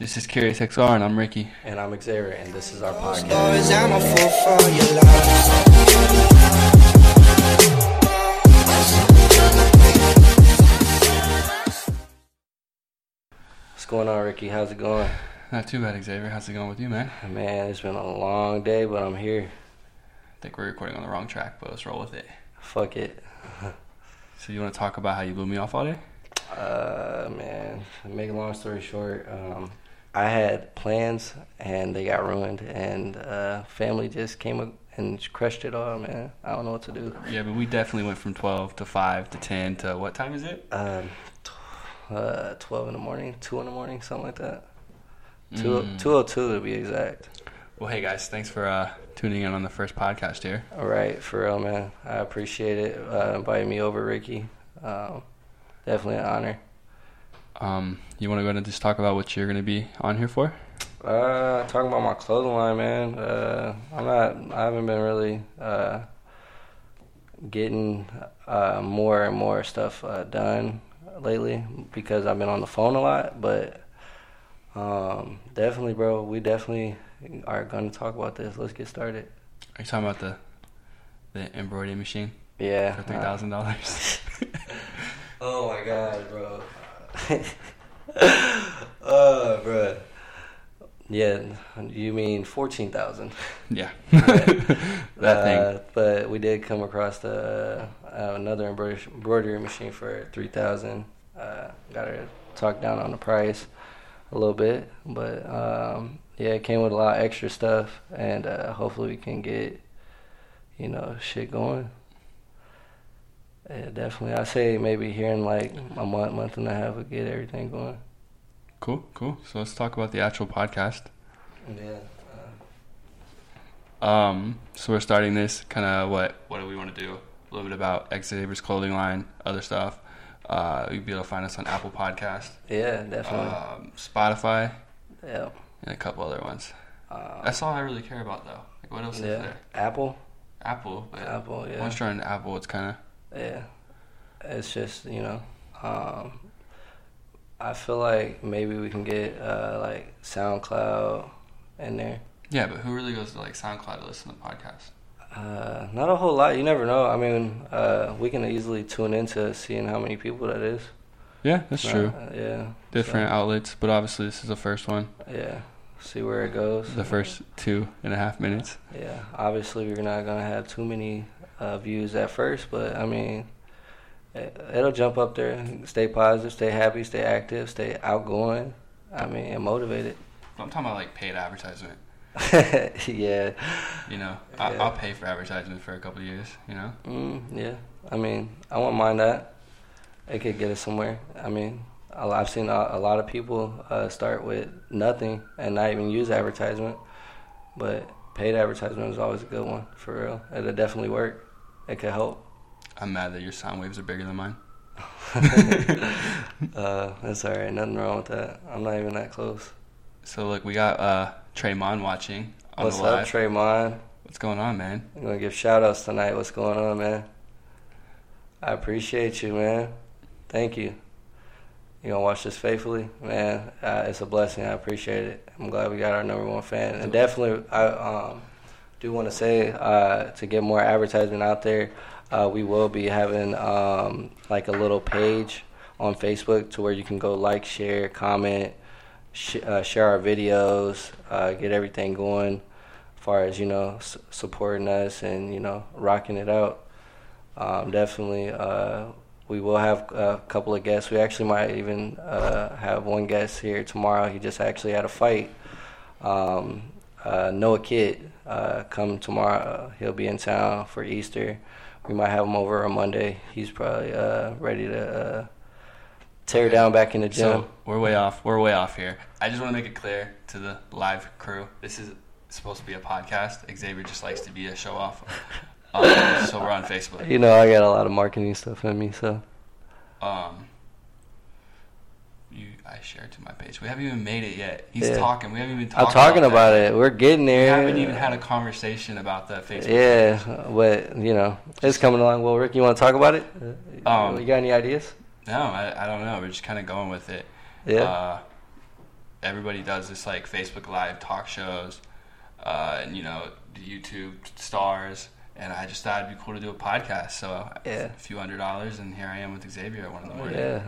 This is Curious XR, and I'm Ricky. And I'm Xavier, and this is our podcast. Stories, I'm a fool for your love. What's going on, Ricky? How's it going? Not too bad, Xavier. How's it going with you, man? Man, it's been a long day, but I'm here. I think we're recording on the wrong track, but let's roll with it. Fuck it. So you want to talk about how you blew me off all day? Uh, man, make a long story short, um, I had plans and they got ruined, and uh, family just came and crushed it all, man. I don't know what to do. Yeah, but we definitely went from 12 to 5 to 10 to what time is it? Um, tw- uh, 12 in the morning, 2 in the morning, something like that. Two, Mm. 202 to be exact. Well, hey guys, thanks for uh, tuning in on the first podcast here. All right, for real, man. I appreciate it. Uh, inviting me over, Ricky. Um, definitely an honor. Um, you want to go ahead and just talk about what you're going to be on here for? Uh, talking about my clothing line, man. Uh, I'm not. I haven't been really uh, getting uh, more and more stuff uh, done lately because I've been on the phone a lot. But um, definitely, bro, we definitely are going to talk about this. Let's get started. Are you talking about the the embroidery machine Yeah. for three thousand dollars? Oh my god, bro. uh, bro. Yeah, you mean fourteen thousand? yeah, that thing. Uh, but we did come across the uh, another embroidery, embroidery machine for three thousand. Uh, got to talk down on the price a little bit, but um, yeah, it came with a lot of extra stuff, and uh, hopefully we can get you know shit going. Yeah, definitely. I say maybe here in like a month, month and a half, we get everything going. Cool, cool. So let's talk about the actual podcast. Yeah. Um, so we're starting this kind of what what do we want to do? A little bit about Xavier's clothing line, other stuff. Uh, you'd be able to find us on Apple Podcast, Yeah, definitely. um, Spotify, yeah. and a couple other ones. Um, That's all I really care about though. Like what else is there? Apple. Apple. But Apple. Yeah. Once you're on Apple, it's kind of Yeah, it's just you know, um, I feel like maybe we can get uh, like SoundCloud in there. yeah. But who really goes to like SoundCloud to listen to podcasts? Uh, not a whole lot. You never know. I mean, uh, we can easily tune into seeing how many people that is. Yeah, that's Uh, true. yeah. Different So, outlets, but obviously this is the first one. yeah. See where it goes. The first two and a half minutes. Yeah. Obviously, we're not gonna have too many uh, views at first, but I mean, it, it'll jump up there. Stay positive. Stay happy. Stay active. Stay outgoing. I mean, and motivated. I'm talking about like paid advertisement. yeah. You know, I, Yeah. I'll pay for advertisement for a couple of years. You know. Mm, yeah. I mean, I won't mind that. It could get us somewhere. I mean, I've seen a, a lot of people uh, start with nothing and not even use advertisement, but paid advertisement is always a good one for real. It'll definitely work. It could help. I'm mad that your sound waves are bigger than mine. uh, that's all right. Nothing wrong with that. I'm not even that close. So look, we got uh Traymon watching on What's the up, live. Traymon? What's going on, man? I'm gonna give shout outs tonight. What's going on, man? I appreciate you, man. Thank you. You gonna watch this faithfully, man? Uh, it's a blessing. I appreciate it. I'm glad we got our number one fan, and definitely, I um, do want to say uh, to get more advertisement out there. Uh, we will be having um, like a little page on Facebook to where you can go like, share, comment, sh- uh, share our videos, uh, get everything going as far as you know s- supporting us and you know rocking it out. Um, definitely uh, we will have a couple of guests. We actually might even uh, have one guest here tomorrow. He just actually had a fight. Um, Noah Kidd uh, come tomorrow he'll be in town for Easter we might have him over on Monday he's probably uh, ready to uh, tear down back in the gym So we're way off. We're way off here. I just want to make it clear to the live crew. This is supposed to be a podcast. Xavier just likes to be a show off. Um, so we're on Facebook. you know I got a lot of marketing stuff in me so Um, I shared to my page. We haven't even made it yet. He's Yeah. talking. We haven't even talked. I'm talking about, that. it. We're getting there. We haven't even had a conversation about the Facebook. Yeah, but you know, it's coming along. Well, Rick, you want to talk about it? Um, you got any ideas? No, I, I don't know. We're just kind of going with it. Yeah. Uh, everybody does this like Facebook Live talk shows, uh, and you know YouTube stars. And I just thought it'd be cool to do a podcast. So Yeah. a few hundred dollars, and here I am with Xavier at one in the morning. Yeah,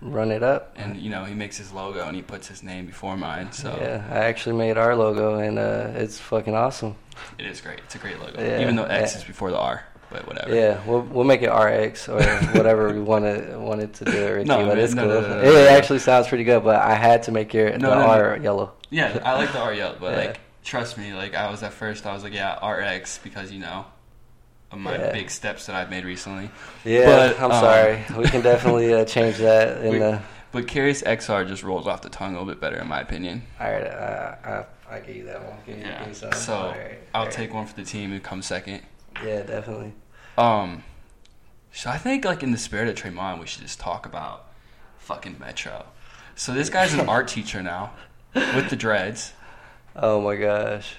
run it up. And you know he makes his logo and he puts his name before mine. So Yeah, I actually made our logo, and uh, it's fucking awesome. it is great. It's a great logo, Yeah, even though X yeah. is before the R. But whatever. Yeah, we'll we'll make it RX or whatever we wanted wanted to do it, Ricky. No, but it's no, cool. no, no, it actually sounds pretty good, but I had to make your the. R yellow. Yeah, I like the R yellow, but like, trust me, like I was at first, I was like, yeah, RX because you know, of my Yeah. big steps that I've made recently. Yeah, But, I'm um, sorry. We can definitely uh, change that in We- the. But Curious XR just rolls off the tongue a little bit better, in my opinion. All right, uh, I I give you that one. Give you, give Yeah. some. So right, I'll right. take one for the team and come second. Yeah, definitely. Um, so I think like in the spirit of Tremont, we should just talk about fucking Metro. So this guy's an art teacher now with the dreads Oh my gosh.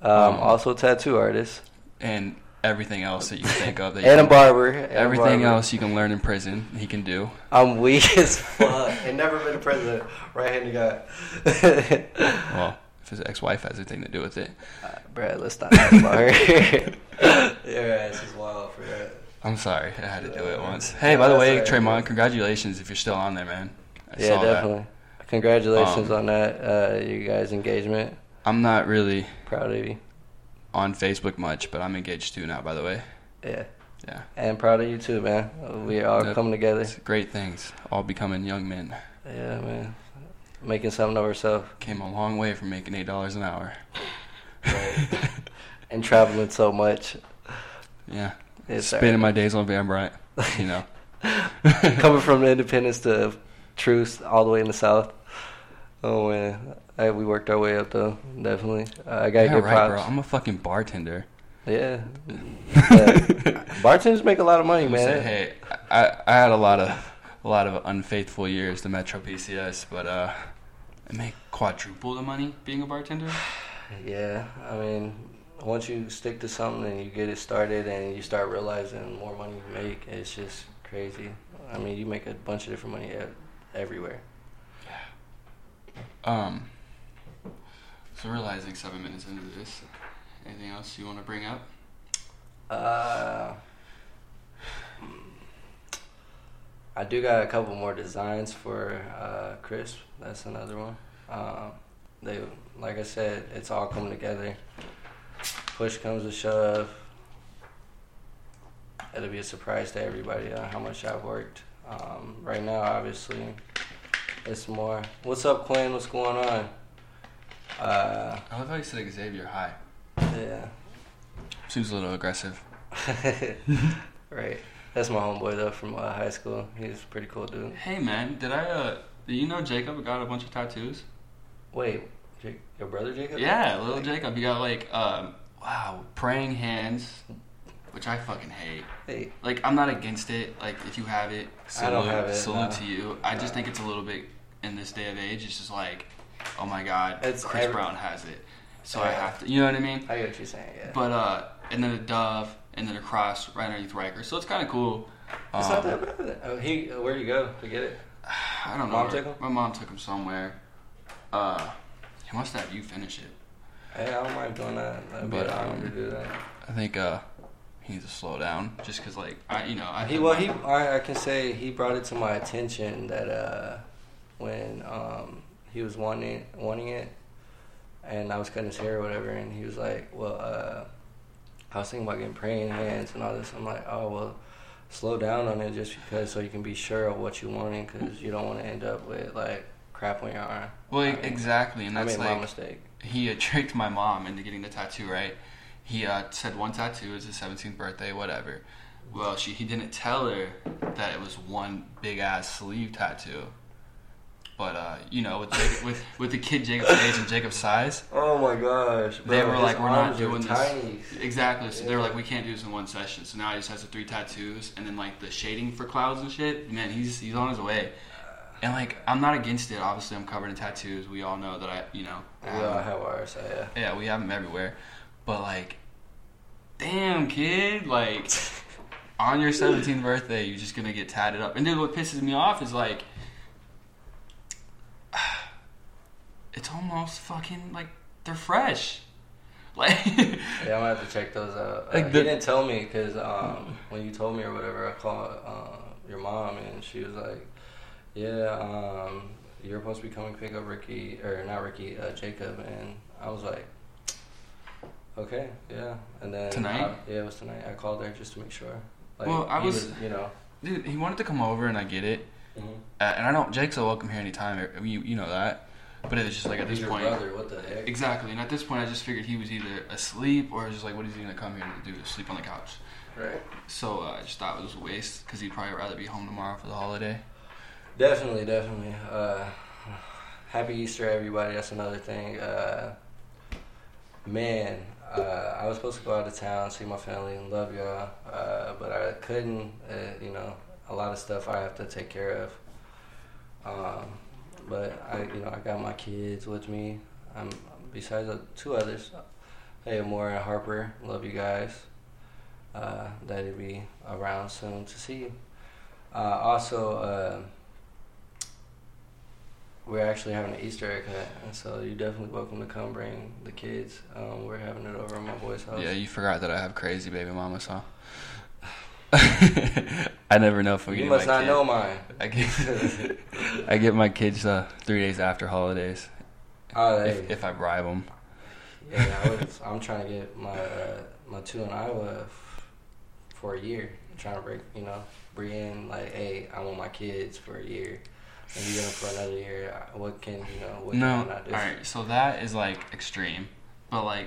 Um, Um, also, a tattoo artist and everything else that you can think of. That and a barber. and a Everything barber. else you can learn in prison, he can do. I'm weak as fuck. and never been a president. Right-handed guy. Well, if his ex-wife has anything to do with it. Uh, Brad, let's not talk about her. Your ass is wild for that. I'm sorry, I had to do it once. Hey, by the way, alright. Tremont, congratulations if you're still on there, man. I yeah, saw that. definitely. Congratulations Um, on that, uh, you guys' engagement. I'm not really Proud of you. On Facebook much, but I'm engaged too now. By the way, Yeah. Yeah. And proud of you too, man. We are Yep. come together. it's great things. All becoming young men. Yeah, man. Making something of ourselves. Came a long way from making eight dollars an hour. Right. And traveling so much. yeah, It's spending my days on Van Brunt. You know. coming from Independence to Truce, all the way in the South. Oh man, I, we worked our way up though. Definitely, uh, I gotta yeah, give right, props. bro. I'm a fucking bartender. Yeah, Yeah. bartenders make a lot of money, man. say, hey, I, I had a lot of a lot of unfaithful years to Metro PCS, but uh, I make quadruple the money being a bartender. Yeah, I mean, once you stick to something and you get it started and you start realizing more money you make, it's just crazy. I mean, you make a bunch of different money everywhere. Um, so realizing seven minutes into this, anything else you want to bring up? Uh, I do got a couple more designs for uh, Crisp. That's another one. Um, they, like I said, it's all coming together. Push comes to shove. It'll be a surprise to everybody on how much I've worked. Um, right now, obviously, it's more. What's up, Quinn? What's going on? Uh, I love how you said Xavier High. yeah. Seems a little aggressive. right. That's my homeboy though from uh, high school. He's a pretty cool dude. Hey man, did I uh? Do you know Jacob got a bunch of tattoos? Wait, Jake, your brother Jacob? Yeah, little Jacob. He got like um, wow, praying hands, which I fucking hate. Hey, Like I'm not against it. Like if you have it, salute, I don't have it, salute no. to you. I just think it's a little bit in this day of age. It's just like, oh my god, It's Chris every- Brown has it, so I have to. You know what I mean? I get what you're saying. Yeah. But uh, and then a dove, and then a cross right underneath Riker. So it's kind of cool. it's Um, not that bad. Oh, he, where'd you go to get it? I don't know. Mom took him? My mom took him somewhere. Uh, he must have you finish it. Hey, I don't mind doing that. That'd But, um, to do that. I think uh, he needs to slow down, just cause like I, you know, I He well, he I, I can say he brought it to my attention that uh, when um, he was wanting wanting it, and I was cutting his hair or whatever, and he was like, "Well, uh, I was thinking about getting praying hands and all this." I'm like, "Oh well, slow down on it just because so you can be sure of what you're wanting because you don't want to end up with like crap on your arm." well I mean, exactly, and I that's made my like mistake. he uh, tricked my mom into getting the tattoo. Right? He uh, said one tattoo is his 17th birthday, whatever. Well, she he didn't tell her that it was one big ass sleeve tattoo. You know, with Jacob, with with the kid Jacob's age and Jacob's size, Oh my gosh! They were like, "We're not doing this." tiny. Exactly. So they were like, we can't do this in one session. So now he just has the three tattoos, and then like the shading for clouds and shit. Man, he's he's on his way. And like, I'm not against it. Obviously, I'm covered in tattoos. We all know that I, you know, We all have ours, so yeah. yeah, we have them everywhere. But like, damn kid, like on your 17th birthday, you're just gonna get tatted up. And then what pisses me off is like, it's almost fucking like they're fresh. Like, Yeah, I'm gonna have to check those out. Uh, Like he didn't tell me because um, when you told me or whatever, I called uh, your mom and she was like, "Yeah, um, you're supposed to be coming to pick up Ricky or not Ricky, uh, Jacob." And I was like, "Okay, yeah." And then Tonight? I- yeah, it was tonight. I called her just to make sure. Like, Well, I he was- you know. dude, he wanted to come over, and I get it. mhm. Uh, and I don't. Jake's a welcome here anytime. You you know that. But it was just like at this your point. brother. What the heck? Exactly. And at this point, I just figured he was either asleep or just like, what is he gonna come here to do? Sleep on the couch. Right. So uh, I just thought it was a waste because he'd probably rather be home tomorrow for the holiday. Definitely, definitely. Uh, happy Easter, everybody. That's another thing. Uh, man, uh, I was supposed to go out of town, see my family, and love y'all, uh, but I couldn't. Uh, you know, a lot of stuff I have to take care of. Um, but I, you know, I got my kids with me. I'm besides the two others. Hey, Amore and Harper, love you guys. Uh, Daddy be around soon to see you. Uh, also, uh, we're actually having an Easter egg hunt, and so you're definitely welcome to come bring the kids. Um, we're having it over at my boy's house. Yeah, you forgot that I have crazy baby mamas, huh? I never know if I'm you must not kid. know mine. I get, I get my kids uh, three days after holidays Oh, if, if I bribe them. yeah, I was, I'm trying to get my uh, my two in Iowa f- for a year. I'm trying to break, you know, Brienne like, hey, I want my kids for a year, and you them for another year. What can you know? What No, can I do? all right. So that is like extreme, but like,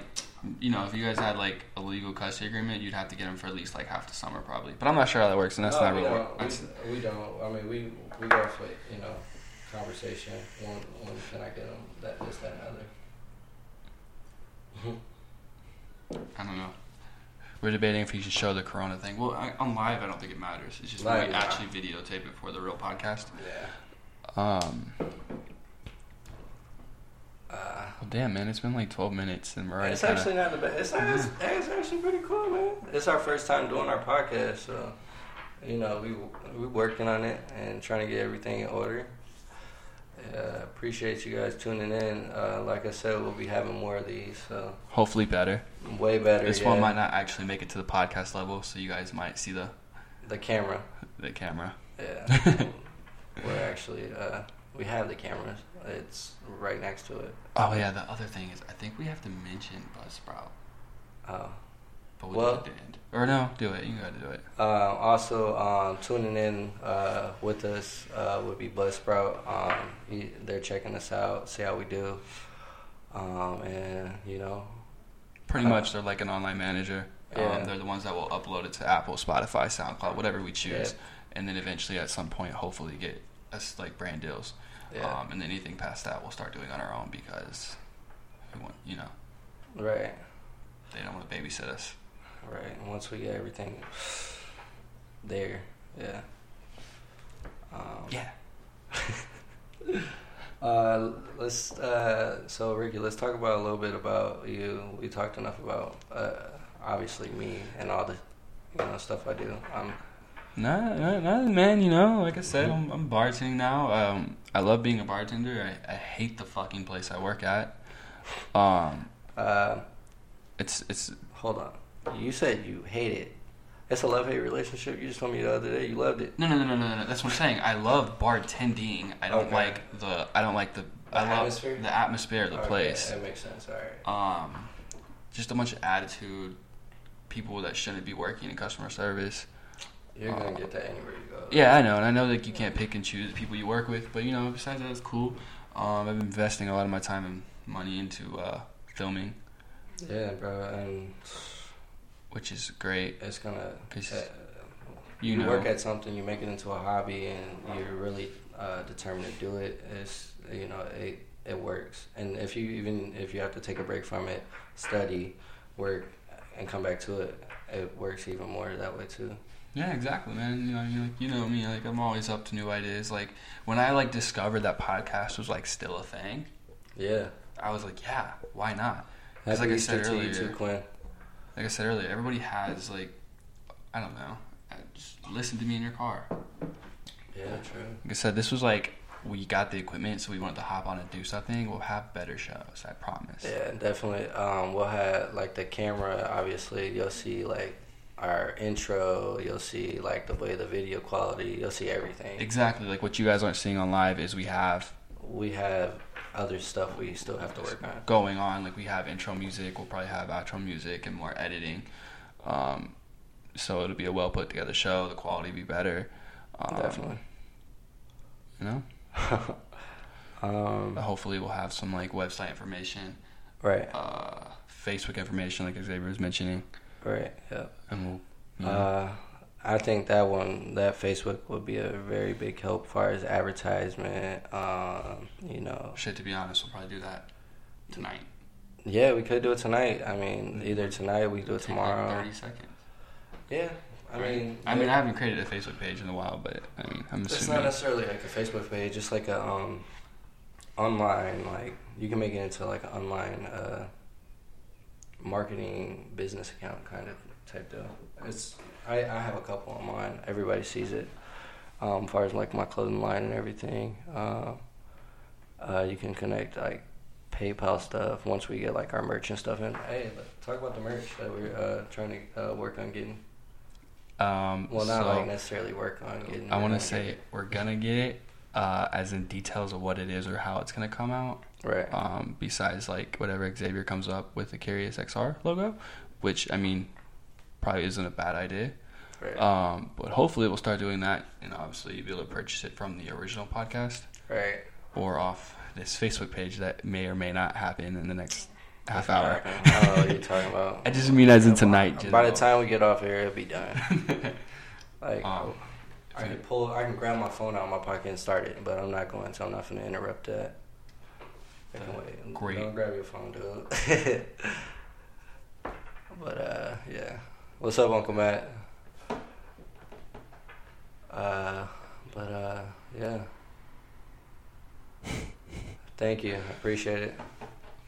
you know, if you guys had like a legal custody agreement, you'd have to get them for at least like half the summer probably. But I'm not sure how that works, and that's No, not really. don't. That's, We, we don't. I mean, we we go for you know conversation. When when can I get them? That this that and other. I don't know. We're debating if you should show the Corona thing. Well, I, on live, I don't think it matters. It's just when Live, we actually videotape it for the real podcast. Yeah. Um. Uh, Well, damn, man, it's been like 12 minutes, and we're it's kinda- actually not the best. It's, it's, it's actually pretty cool, man. It's our first time doing our podcast, so you know we we working on it and trying to get everything in order. Uh, appreciate you guys tuning in. Uh, like I said, we'll be having more of these, so hopefully better. way better. This yeah. one might not actually make it to the podcast level, so you guys might see the The camera. the camera. Yeah. We're actually uh, we have the cameras. It's right next to it. Oh yeah, the other thing is, I think we have to mention Buzzsprout, Oh. but we'll, Well- do it at the end. Or no, do it. You gotta do it. Uh, also, um, tuning in uh, with us uh, would be Buzzsprout. Um, he, they're checking us out, see how we do, um, and you know, Pretty Uh, much, they're like an online manager. Yeah. Um, they're the ones that will upload it to Apple, Spotify, SoundCloud, whatever we choose, Yeah. and then eventually, at some point, hopefully, get us like brand deals. Yeah, Um, and then anything past that, we'll start doing on our own because we want, you know, right, they don't want to babysit us. right. And once we get everything there, yeah. Um, Yeah. Uh, let's uh, so Ricky, let's talk about a little bit about you. We talked enough about uh, obviously me and all the you know stuff I do. Um, Nah, nah, man. You know, like I said, I'm, I'm bartending now. Um, I love being a bartender. I, I hate the fucking place I work at. Um, uh, it's it's hold on, you said you hate it. It's a love hate relationship. You just told me the other day you loved it. no, no, no, no, no, no. That's what I'm saying. I love bartending. I don't Okay. like the. I don't like the. I love atmosphere? the atmosphere of the Okay, place. that makes sense. All right. Um, just a bunch of attitude. People that shouldn't be working in customer service. You're gonna Uh, get that anywhere you go. Yeah, I know, and I know that you can't pick and choose the people you work with, but you know, besides that, it's cool. Um, I've been investing a lot of my time and money into uh, filming, Yeah, bro, and which is great. it's gonna. 'Cause uh, You you know, work at something, you make it into a hobby, and you're really uh, determined to do it. It's you know it it works. And if you even if you have to take a break from it, study, work, and come back to it, it works even more that way too. Yeah, exactly, man. You know, you like you know me, like I'm always up to new ideas. Like when I like discovered that podcast was like still a thing, Yeah. I was like, yeah, why not? 'Cause Happy like I said earlier- too, Quinn. Like I said earlier, everybody has like, I don't know, uh, just listen to me in your car. Yeah, true. Like I said, this was like we got the equipment, so we wanted to hop on and do something. We'll have better shows, I promise. Yeah, definitely. Um, we'll have like the camera. Obviously, you'll see like our intro. You'll see like the way the video quality. You'll see everything. Exactly, like what you guys aren't seeing on live is we have We have other stuff we still have to work on. going on. Like we have intro music, we'll probably have outro music and more editing. Um, so it'll be a well put together show. The quality be better. Um, Definitely. You know, um, hopefully we'll have some like website information, right. uh, Facebook information, like Xavier was mentioning, Right. Yeah. and we'll. You know, Uh, I think that one, that Facebook would be a very big help as far as advertisement. Um, you know, shit, to be honest, we'll probably do that tonight. yeah, we could do it tonight. I mean, either tonight we could do it Take, like, tomorrow. Thirty seconds. Yeah, I Right? mean, I mean, yeah. I haven't created a Facebook page in a while, but I mean, I'm assuming It's not necessarily like a Facebook page, just like a um, online like you can make it into like an online uh, marketing business account kind of type deal. It's I, I have a couple on mine. Everybody sees it. Um, as far as like my clothing line and everything, uh, uh, you can connect like PayPal stuff once we get like our merch and stuff in. Hey, talk about the merch that we're uh, trying to uh, work on getting. um, Well, not so like necessarily work on getting. I want to say we're gonna get it, uh, as in details of what it is or how it's gonna come out. Right. Um, besides like whatever Xavier comes up with the Curious XR logo, which I mean, probably isn't a bad idea. right. Um, but hopefully we'll start doing that, and obviously you'll be able to purchase it from the original podcast right. or off this Facebook page that may or may not happen in the next half hour. oh, you're talking about. I just mean as in tonight. By the time we get off here, it'll be done. Like, Um, I can pull, I can grab my phone out of my pocket and start it, but I'm not going to. I'm not going to interrupt that. Wait. Great. Don't grab your phone, dude. but uh, yeah. What's up, Uncle Matt? Uh, but uh, yeah. Thank you. I appreciate it.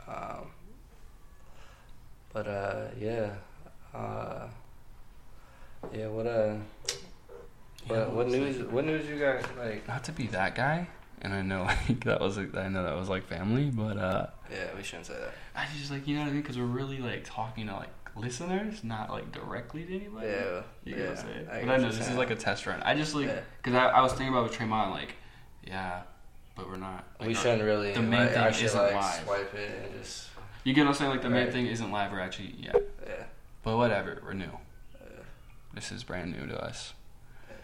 Um, but uh, yeah. Uh, yeah. What uh. Yeah, What, what news? What news you got? Like, not to be that guy, and I know like that was I know that was like family, but uh, yeah, we shouldn't say that. I just like you know what I mean because we're really like talking to like listeners, not like directly to anybody. Yeah, You yeah. know what I'm saying? But I know you're this is like a test run. I just like Yeah. because I, I was thinking about with Tremont like, yeah, but we're not. Like, we our- shouldn't really. the main like, thing I should, isn't like, live. Swipe it and just You get what I'm saying? Like the main Right. thing isn't live. We're actually yeah, yeah. but whatever. We're new. This is brand new to us. yeah.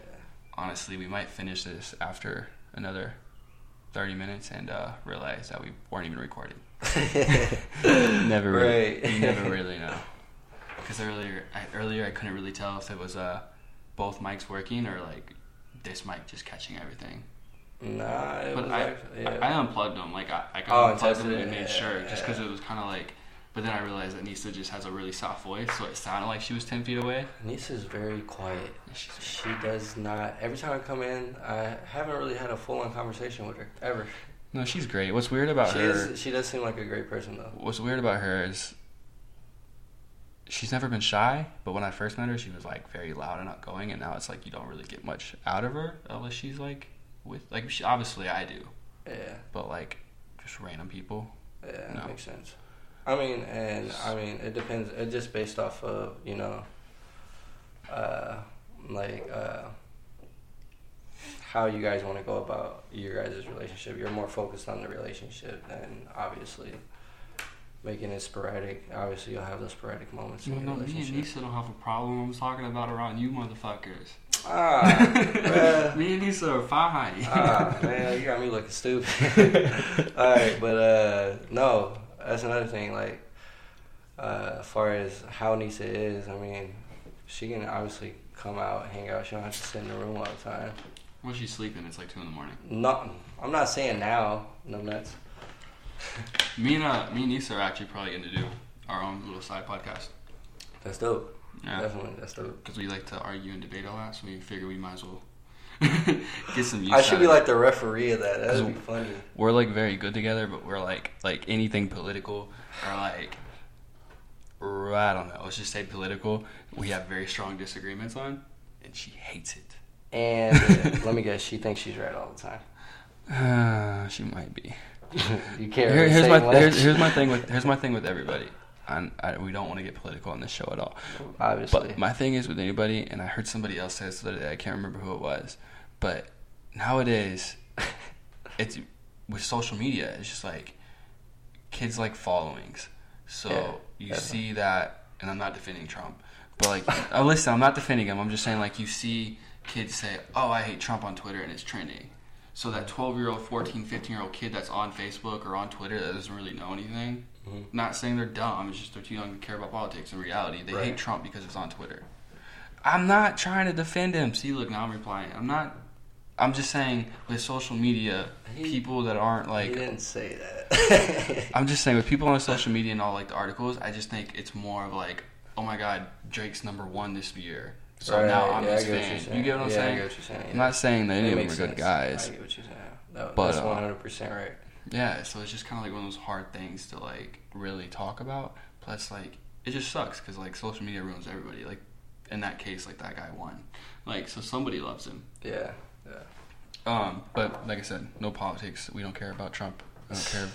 Honestly, we might finish this after another 30 minutes and uh, realize that we weren't even recording. never really, Right. you never really know. Because earlier, I, earlier I couldn't really tell if it was uh, both mics working or like this mic just catching everything. Nah, it But was I, actually, yeah. I, I unplugged them. Like I, I Oh, unplugged them and made yeah, sure, just because yeah. it was kind of like. But then I realized that Nisa just has a really soft voice, so it sounded like she was ten feet away. Nisa's very quiet. She does not. Every time I come in, I haven't really had a full on conversation with her ever. no, she's great. What's weird about She her? is. She does seem like a great person though. what's weird about her is she's never been shy, but when I first met her, she was like very loud and outgoing, and now it's like you don't really get much out of her unless she's like with like she, obviously I do, Yeah, but like just random people. yeah, No. that makes sense. I mean, and I mean, it depends. It just based off of you know, uh, like uh, how you guys want to go about your guys' relationship. You're more focused on the relationship than obviously making it sporadic. Obviously, you'll have those sporadic moments in your no, me and relationship. Nisa don't have a problem. I'm talking about around you motherfuckers. Ah, me and Nisa are fine. ah, man, you got me looking stupid. All right, but uh, no, that's another thing. Like, uh, as far as how Nisa is, I mean, she can obviously come out, hang out. She don't have to sit in the room all the time. when she's sleeping, it's like two in the morning. No, I'm not saying now. No nuts. Me and uh, me and Nisa are actually probably going to do our own little side podcast. That's dope. Yeah. Definitely, that's dope. Because we like to argue and debate a lot, so we figure we might as well get some use I should be like the referee of that. That'd be funny. we're like very good together, but we're like like anything political or like or I don't know. Let's just say political. We have very strong disagreements on, and she hates it. And uh, let me guess, she thinks she's right all the time. Uh, she might be. you can't. Here- here's my here's, here's my thing with here's my thing with everybody. I'm, I, we don't want to get political on this show at all. obviously. But my thing is with anybody, and I heard somebody else say this the other day. I can't remember who it was, but nowadays, it's with social media. It's just like kids like followings. So Yeah, you definitely. see that, and I'm not defending Trump, but like, oh, listen, I'm not defending him. I'm just saying like you see kids say, "Oh, I hate Trump" on Twitter, and it's trending. So that 12 year old, 14, 15 year old kid that's on Facebook or on Twitter that doesn't really know anything. Mhm. Not saying they're dumb. It's just they're too young to care about politics. In reality, they Right. hate Trump because it's on Twitter. I'm not trying to defend him. See, look, now I'm replying. I'm not. I'm just saying with social media, He- people that aren't like. he didn't say that. I'm just saying with people on social media and all like the articles, I just think it's more of like, oh my god, Drake's number one this year. So Right, now I'm yeah, his get what you're fan. You get what I'm yeah, saying? I get what you're saying. I'm yeah. not saying that any of them are makes good guys. I get what you're saying. No, But, that's uh, 100 percent right. Yeah, so it's just kind of like one of those hard things to like really talk about. Plus, like it just sucks because like social media ruins everybody. Like in that case, like that guy won. Like so somebody loves him. Yeah, yeah. Um, but like I said, no politics. We don't care about Trump. I don't care.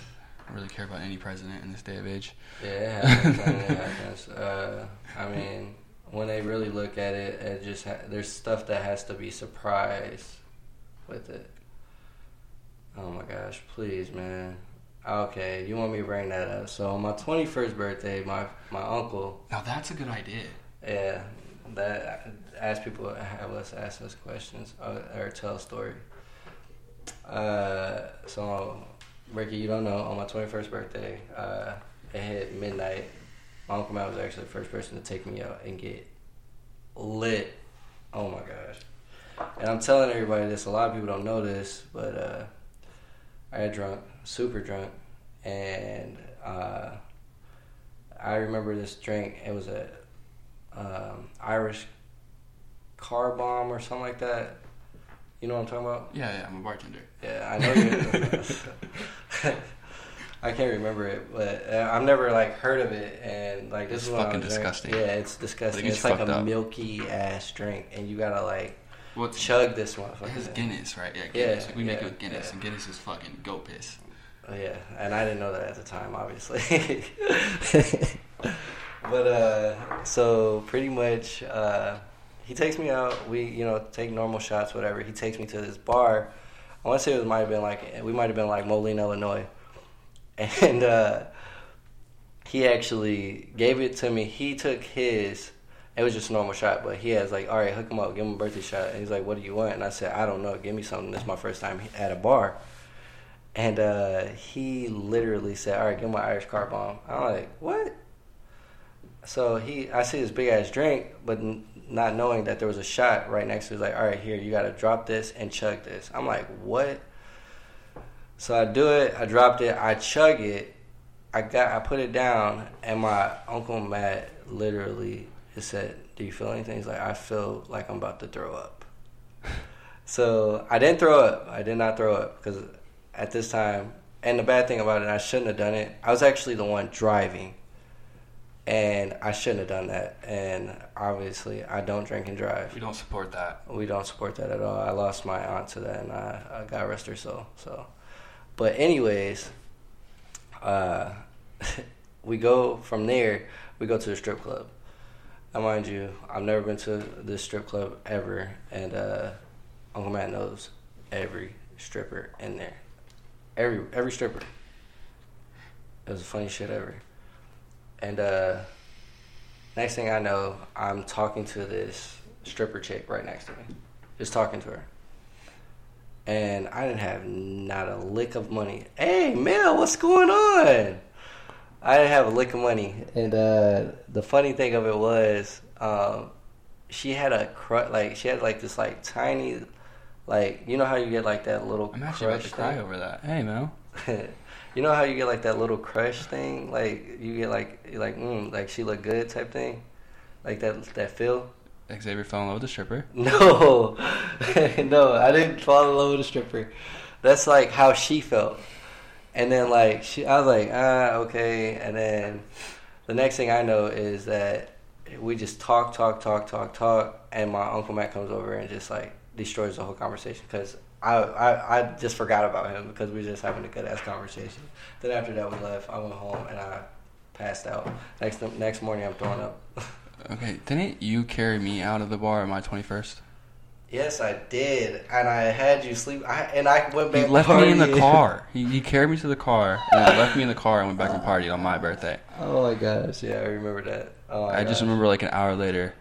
don't really care about any president in this day of age. Yeah, happens. I mean, it happens. Uh, I mean, when they really look at it, it just ha- there's stuff that has to be surprised with it. Oh my gosh, please, man. Okay, you want me to bring that up? So on my 21st birthday, my my uncle, Now that's a good idea. yeah, that ask people have us ask us questions uh, or tell a story. Uh, so Ricky, you don't know, on my 21st birthday, uh, it hit midnight. My uncle Matt was actually the first person to take me out and get lit. Oh my gosh. And I'm telling everybody this, a lot of people don't know this, but uh, I got drunk, super drunk, and uh, I remember this drink. It was a um, Irish car bomb or something like that. You know what I'm talking about? Yeah, yeah. I'm a bartender. Yeah, I know you. I can't remember it, but uh, I've never like heard of it, and like this It's is I fucking disgusting. Yeah, it's disgusting. It gets It's like a up. milky ass drink, and you gotta like What's chug this motherfucker. It's. Guinness, right? Yeah, Yeah, Guinness. we make it with Guinness, yeah. and Guinness is fucking goat piss. Oh, yeah, and I didn't know that at the time, obviously. but uh, so pretty much, uh, he takes me out. We you know take normal shots, whatever. He takes me to this bar. I want to say it might have been like we might have been like Moline, Illinois, and uh, he actually gave it to me. He took his. It was just a normal shot, but he has like, all right, hook him up, give him a birthday shot. And he's like, what do you want? And I said, I don't know, give me something. This is my first time at a bar. And uh, he literally said, "All right, give him an Irish car bomb." I'm like, "What?" So he, I see this big ass drink, but not knowing that there was a shot right next to. it. He's like, "All right, here, you got to drop this and chug this." I'm like, "What?" So I do it. I dropped it. I chug it. I got. I put it down, and my uncle Matt literally just said, "Do you feel anything?" He's like, "I feel like I'm about to throw up." So I didn't throw up. I did not throw up because at this time, and the bad thing about it, I shouldn't have done it. I was actually the one driving, and I shouldn't have done that. And obviously, I don't drink and drive. We don't support that. We don't support that at all. I lost my aunt to that, and I, I got rest her soul. So, but anyways, uh, we go from there. We go to the strip club. Now, mind you, I've never been to this strip club ever, and uh, Uncle Matt knows every stripper in there. Every every stripper. It was the funniest shit ever. And uh, next thing I know, I'm talking to this stripper chick right next to me, just talking to her. And I didn't have not a lick of money. Hey, Mel, what's going on? I didn't have a lick of money, and uh, the funny thing of it was, um, she had a cru- like she had like this like tiny, like you know how you get like that little I'm actually about to cry thing? over that. Hey, Mel. you know how you get like that little crush thing, like you get like you're like mm, like she look good type thing, like that that feel. Xavier fell in love with a stripper. No, no, I didn't fall in love with a stripper. That's like how she felt. And then like she, I was like, ah, okay. And then the next thing I know is that we just talk, talk, talk, talk, talk, and my uncle Matt comes over and just like destroys the whole conversation because I, I I just forgot about him because we were just having a good ass conversation. Then after that we left. I went home and I passed out. Next next morning I'm throwing up. Okay, didn't you carry me out of the bar on my 21st? yes, I did, and I had you sleep. I, and I went back. He left me in the car. He, he carried me to the car and left me in the car and went back and partied on my birthday. Oh my gosh, yeah, I remember that. Oh my I just remember like an hour later,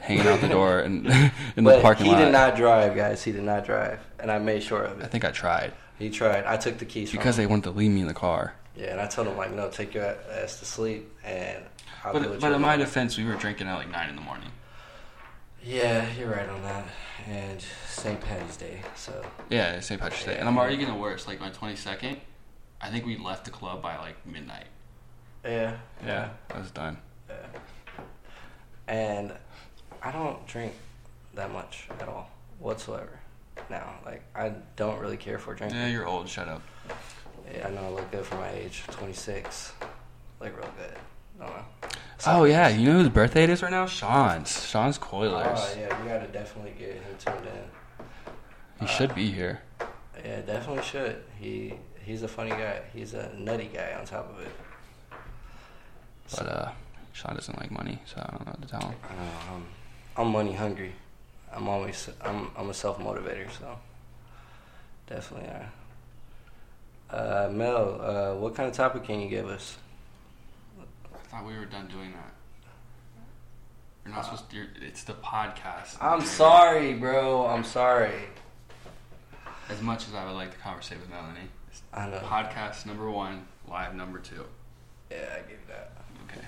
hanging out the door and in but the parking he lot. He did not drive, guys. He did not drive, and I made sure of it. I think I tried He tried. I took the keys because they wanted to leave me in the car. Yeah, and I told him like, no, take your ass to sleep, and I'll do But what but in my doing. defense, we were drinking at like nine in the morning. Yeah, you're right on that. And St. Patty's Day, so Yeah, St. Patrick's Day, and I'm already getting worse. Like my 22nd, I think we left the club by like midnight. yeah, Yeah, I was done. yeah. And I don't drink that much at all whatsoever. Now, like I don't really care for drinking. Yeah, you're old. Shut up. Yeah, I know I look good for my age, 26. Look real good. I don't know. Oh yeah, you know whose birthday it is right now? Sean's. Sean's Coilers. Oh yeah, we gotta definitely get him tuned in. He should be here. Yeah, definitely should. He he's a funny guy. He's a nutty guy on top of it. But uh, Sean doesn't like money, so I don't know what to tell him. I know, I'm, money hungry. I'm always I'm I'm a self motivator, so definitely. Uh, uh, Mel, uh, what kind of topic can you give us? I thought we were done doing that. You're not supposed to. You're, it's the podcast. I'm sorry, bro. I'm sorry. As much as I would like to conversate with Melanie, I know. podcast number one, live number two. Yeah, I give that. Okay.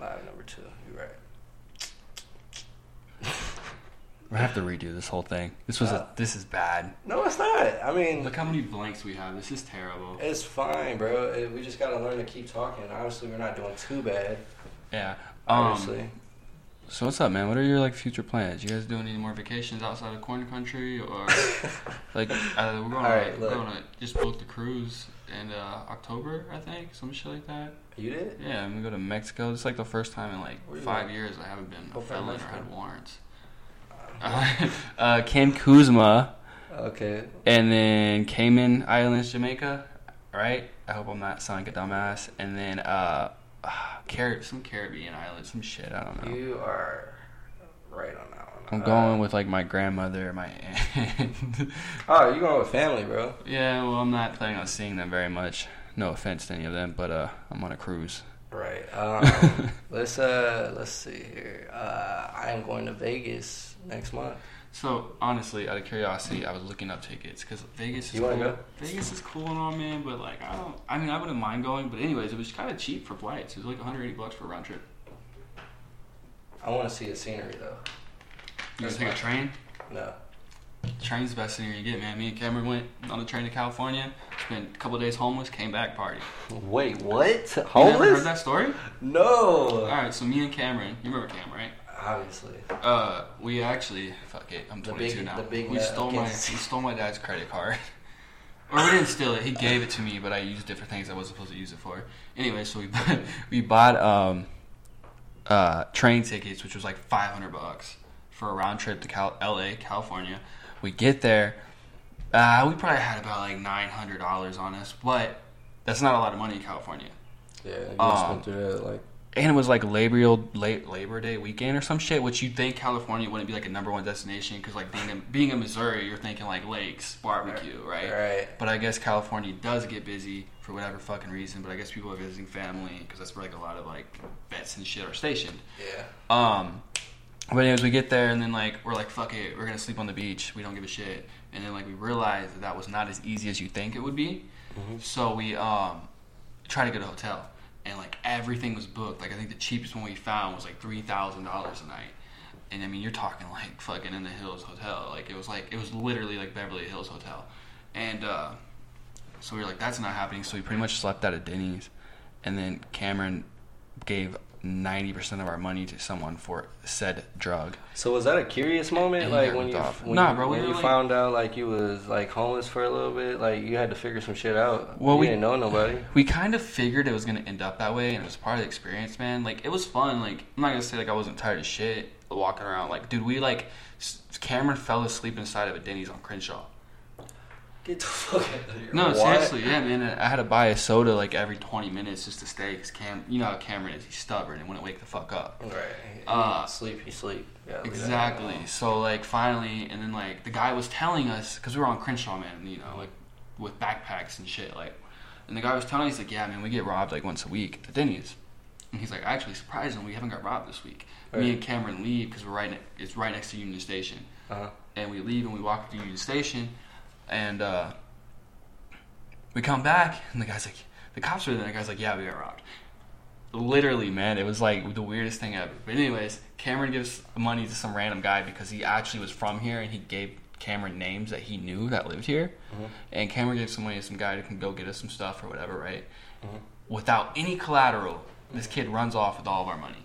Live number two. You're right. We have to redo this whole thing. This was Uh, a, this is bad. No, it's not. I mean, Look how many blanks we have. This is terrible. it's fine, bro. It- we just gotta learn to keep talking. Obviously, we're not doing too bad. Yeah. Obviously. Um, so what's up, man? What are your like future plans? You guys doing any more vacations outside of corn country, or like uh, we're going? All to, we're going to just book the cruise in uh, October, I think, some shit like that. you did? Yeah, I'm gonna go to Mexico. It's like the first time in like five going? years I haven't been a What part of felon or had warrants. uh, Cancun, Cozumel, Okay. and then Cayman Islands, Jamaica. Right? I hope I'm not sounding like a dumbass. And then uh, some Caribbean island, some shit. I don't know. You are right on that one. I'm Uh, going with like my grandmother, my aunt. Oh, you going with family, bro? yeah, well, I'm not planning on seeing them very much. No offense to any of them, but uh, I'm on a cruise. Right. Um, let's uh, let's see here. Uh, I am going to Vegas next month. So honestly, out of curiosity, I was looking up tickets because Vegas is You cool. go? Vegas is cool and all, man. But like, I don't. I mean, I wouldn't mind going. But anyways, it was kind of cheap for flights. It was like 180 bucks for a round trip. I want to see the scenery though. You gonna take a train? No. Train's the best scenery you get, man. Me and Cameron went on a train to California. Spent a couple days homeless. Came back party. Wait, what? You never Homeless? heard that story? No. All right, So me and Cameron, you remember Cam, right? Obviously. Uh, we actually fuck it. I'm The 22 big- now. the big we nut stole my we stole my dad's credit card. or we didn't steal it. He gave it to me, but I used different things I wasn't supposed to use it for. Anyway, so we bought, we bought um, uh, train tickets, which was like 500 bucks for a round trip to Cal- L.A., California. We get there. Uh, we probably had about like $900 on us, but that's not a lot of money in California. Yeah, you Um, spent through that like. And it was like Labor late Labor Day weekend or some shit, which you'd think California wouldn't be like a number one destination because like being in, being in Missouri, you're thinking like lakes, barbecue, right? Right. But I guess California does get busy for whatever fucking reason. But I guess people are visiting family because that's where like a lot of like vets and shit are stationed. Yeah. Um, but anyways, we get there and then like we're like, fuck it, we're gonna sleep on the beach. We don't give a shit. And then like we realized that that was not as easy as you think it would be. So we um tried to get a hotel and like everything was booked. Like I think the cheapest one we found was like three thousand dollars a night. And I mean, you're talking like fucking in the hills hotel. Like it was like it was literally like Beverly Hills hotel. And uh, so we were like, that's not happening. So we pretty much slept at a Denny's, and then Cameron gave ninety percent of our money to someone for said drug. So was that a curious moment, And like when you off. when, Nah, you, bro, when you like- found out like you was like homeless for a little bit, like you had to figure some shit out. Well, you we- didn't know nobody. We kind of figured it was gonna end up that way, and it was part of the experience, man. Like it was fun. Like I'm not gonna say like I wasn't tired of shit walking around. Like, dude, we like Cameron fell asleep inside of a Denny's on Crenshaw. Get the fuck out of here. No, What? seriously, yeah, man. I had to buy a soda like every 20 minutes just to stay. Cause Cam, you know how Cameron is. He's stubborn and wouldn't wake the fuck up. Right. Uh, sleep, you sleep. Gotta leave that Exactly. So like finally, and then like the guy was telling us because we were on Crenshaw, man. You know, like with backpacks and shit. Like, and the guy was telling us like, yeah, man, we get robbed like once a week at Denny's. And he's like, actually, surprising, we haven't got robbed this week. Me and Cameron leave because we're right. Ne- it's right next to Union Station. Uh-huh. and we leave and we walk to Union Station, and uh, we come back and the guy's like, the cops are there. And the guy's like, yeah, we got robbed. Literally, man, it was like the weirdest thing ever. But anyways, Cameron gives money to some random guy because he actually was from here and he gave Cameron names that he knew that lived here. Mhm. And Cameron gave some money to some guy who can go get us some stuff or whatever, right? Mhm. Without any collateral, this kid runs off with all of our money.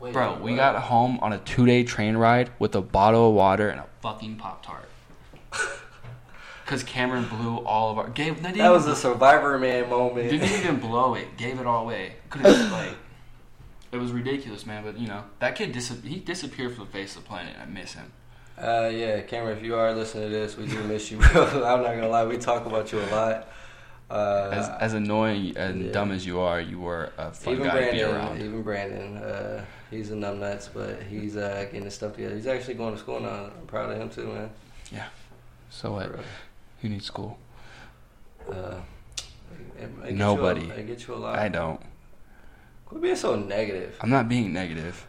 Wait, Bro, we got home on a two day train ride with a bottle of water and a fucking Pop Tart. Because Cameron blew all of our. Gave, That was a Survivor Man moment. Didn't even blow it. Gave it all away. Could have, like. It was ridiculous, man. But, you know, that kid, dis- he disappeared from the face of the planet. I miss him. Uh, yeah, Cameron, if you are listening to this, we do miss you, bro. I'm not gonna lie, we talk about you a lot. Uh, As, as annoying and yeah. dumb as you are, you were a fun even guy to be Brandon, around. even Brandon, uh, he's a numbnuts, but he's uh, getting his stuff together. He's actually going to school now. I'm proud of him too, man. Yeah. So what? Who needs school? Uh, it Nobody. You a, it gets you a lot. I don't. Quit being so negative, I'm not being negative.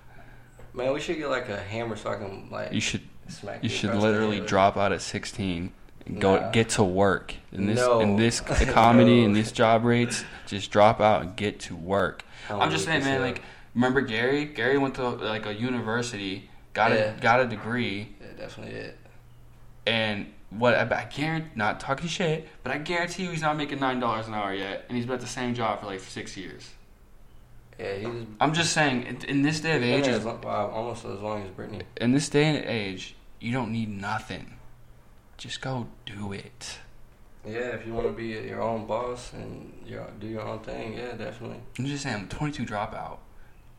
man. We should get like a hammer so I can like You should smack. You should literally head with it. drop out at 16 and go Nah. get to work. In this No. in this economy No. and these job rates, just drop out and get to work. I'm just saying, man. that? Like, remember Gary? Gary went to like a university, got Yeah. a got a degree, yeah, definitely it. and what I, I guarantee, not talking shit, but I guarantee you he's not making nine dollars an hour yet, and he's been at the same job for like six years. Yeah, he's I'm just saying, in, in this day of age, as long, wow, almost as long as Brittany. in this day and age, you don't need nothing. Just go do it. Yeah, if you want to be your own boss and your, do your own thing, yeah, definitely. I'm just saying, I'm a 22 dropout,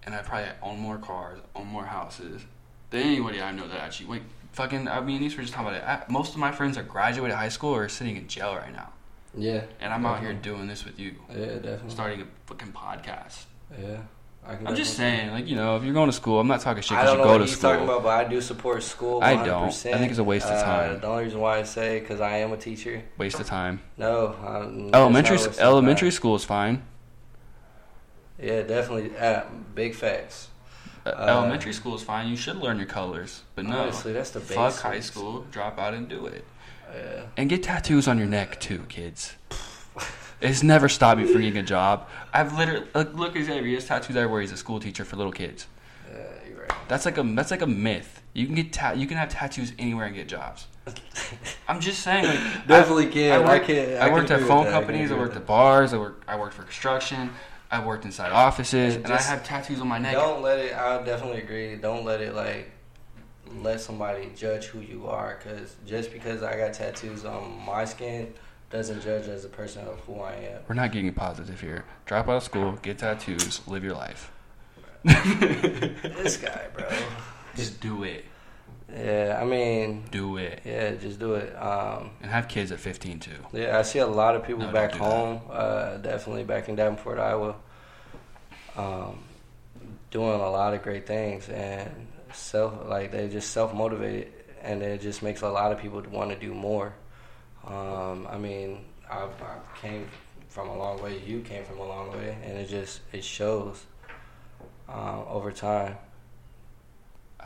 and I probably own more cars, own more houses than anybody I know that actually. Wait, fucking. I mean, these were just talking about it. I, most of my friends that graduated high school are sitting in jail right now, Yeah. and I'm out here doing this with you, Yeah, definitely. starting a fucking podcast. Yeah. I I'm just saying, like you know, if you're going to school, I'm not talking shit I because don't you know go what to he's school. talking about, but I do support school. 100%. I don't. I think it's a waste of Uh, time. the only reason why I say because I am a teacher. Waste of time. No, um, Elementary that's not a waste of elementary time. school is fine. Yeah, definitely. Uh, big facts. Uh, elementary school is fine. You should learn your colors, but no. Honestly, that's the Fuck basics. high school. Drop out and do it. Yeah. And get tattoos on your neck too, kids. It's never stopped me from getting a job. I've literally look, look at Xavier. He has tattoos everywhere. He's a school teacher for little kids. Yeah, you're right. That's like a that's like a myth. You can get ta- you can have tattoos anywhere and get jobs. I'm just saying. Like, Definitely I, can. I, I worked, can- I I worked at phone that. I companies. I, worked at bars. I worked I worked for construction. I worked inside offices, And and I have tattoos on my neck. Don't let it. I definitely agree. Don't let it like let somebody judge who you are. Because just because I got tattoos on my skin doesn't judge as a person of who I am. We're not getting positive here. Drop out of school, get tattoos, live your life. this guy, bro. Just do it. Yeah, I mean, Do it. yeah, just do it. Um, And have kids at 15 too. yeah, I see a lot of people No, back don't do that. home, uh, definitely back in Davenport, Iowa, um, doing a lot of great things and self like they just self motivated, and it just makes a lot of people want to do more. Um, I mean, I, I came from a long way. You came from a long way, and it just it shows um, over time.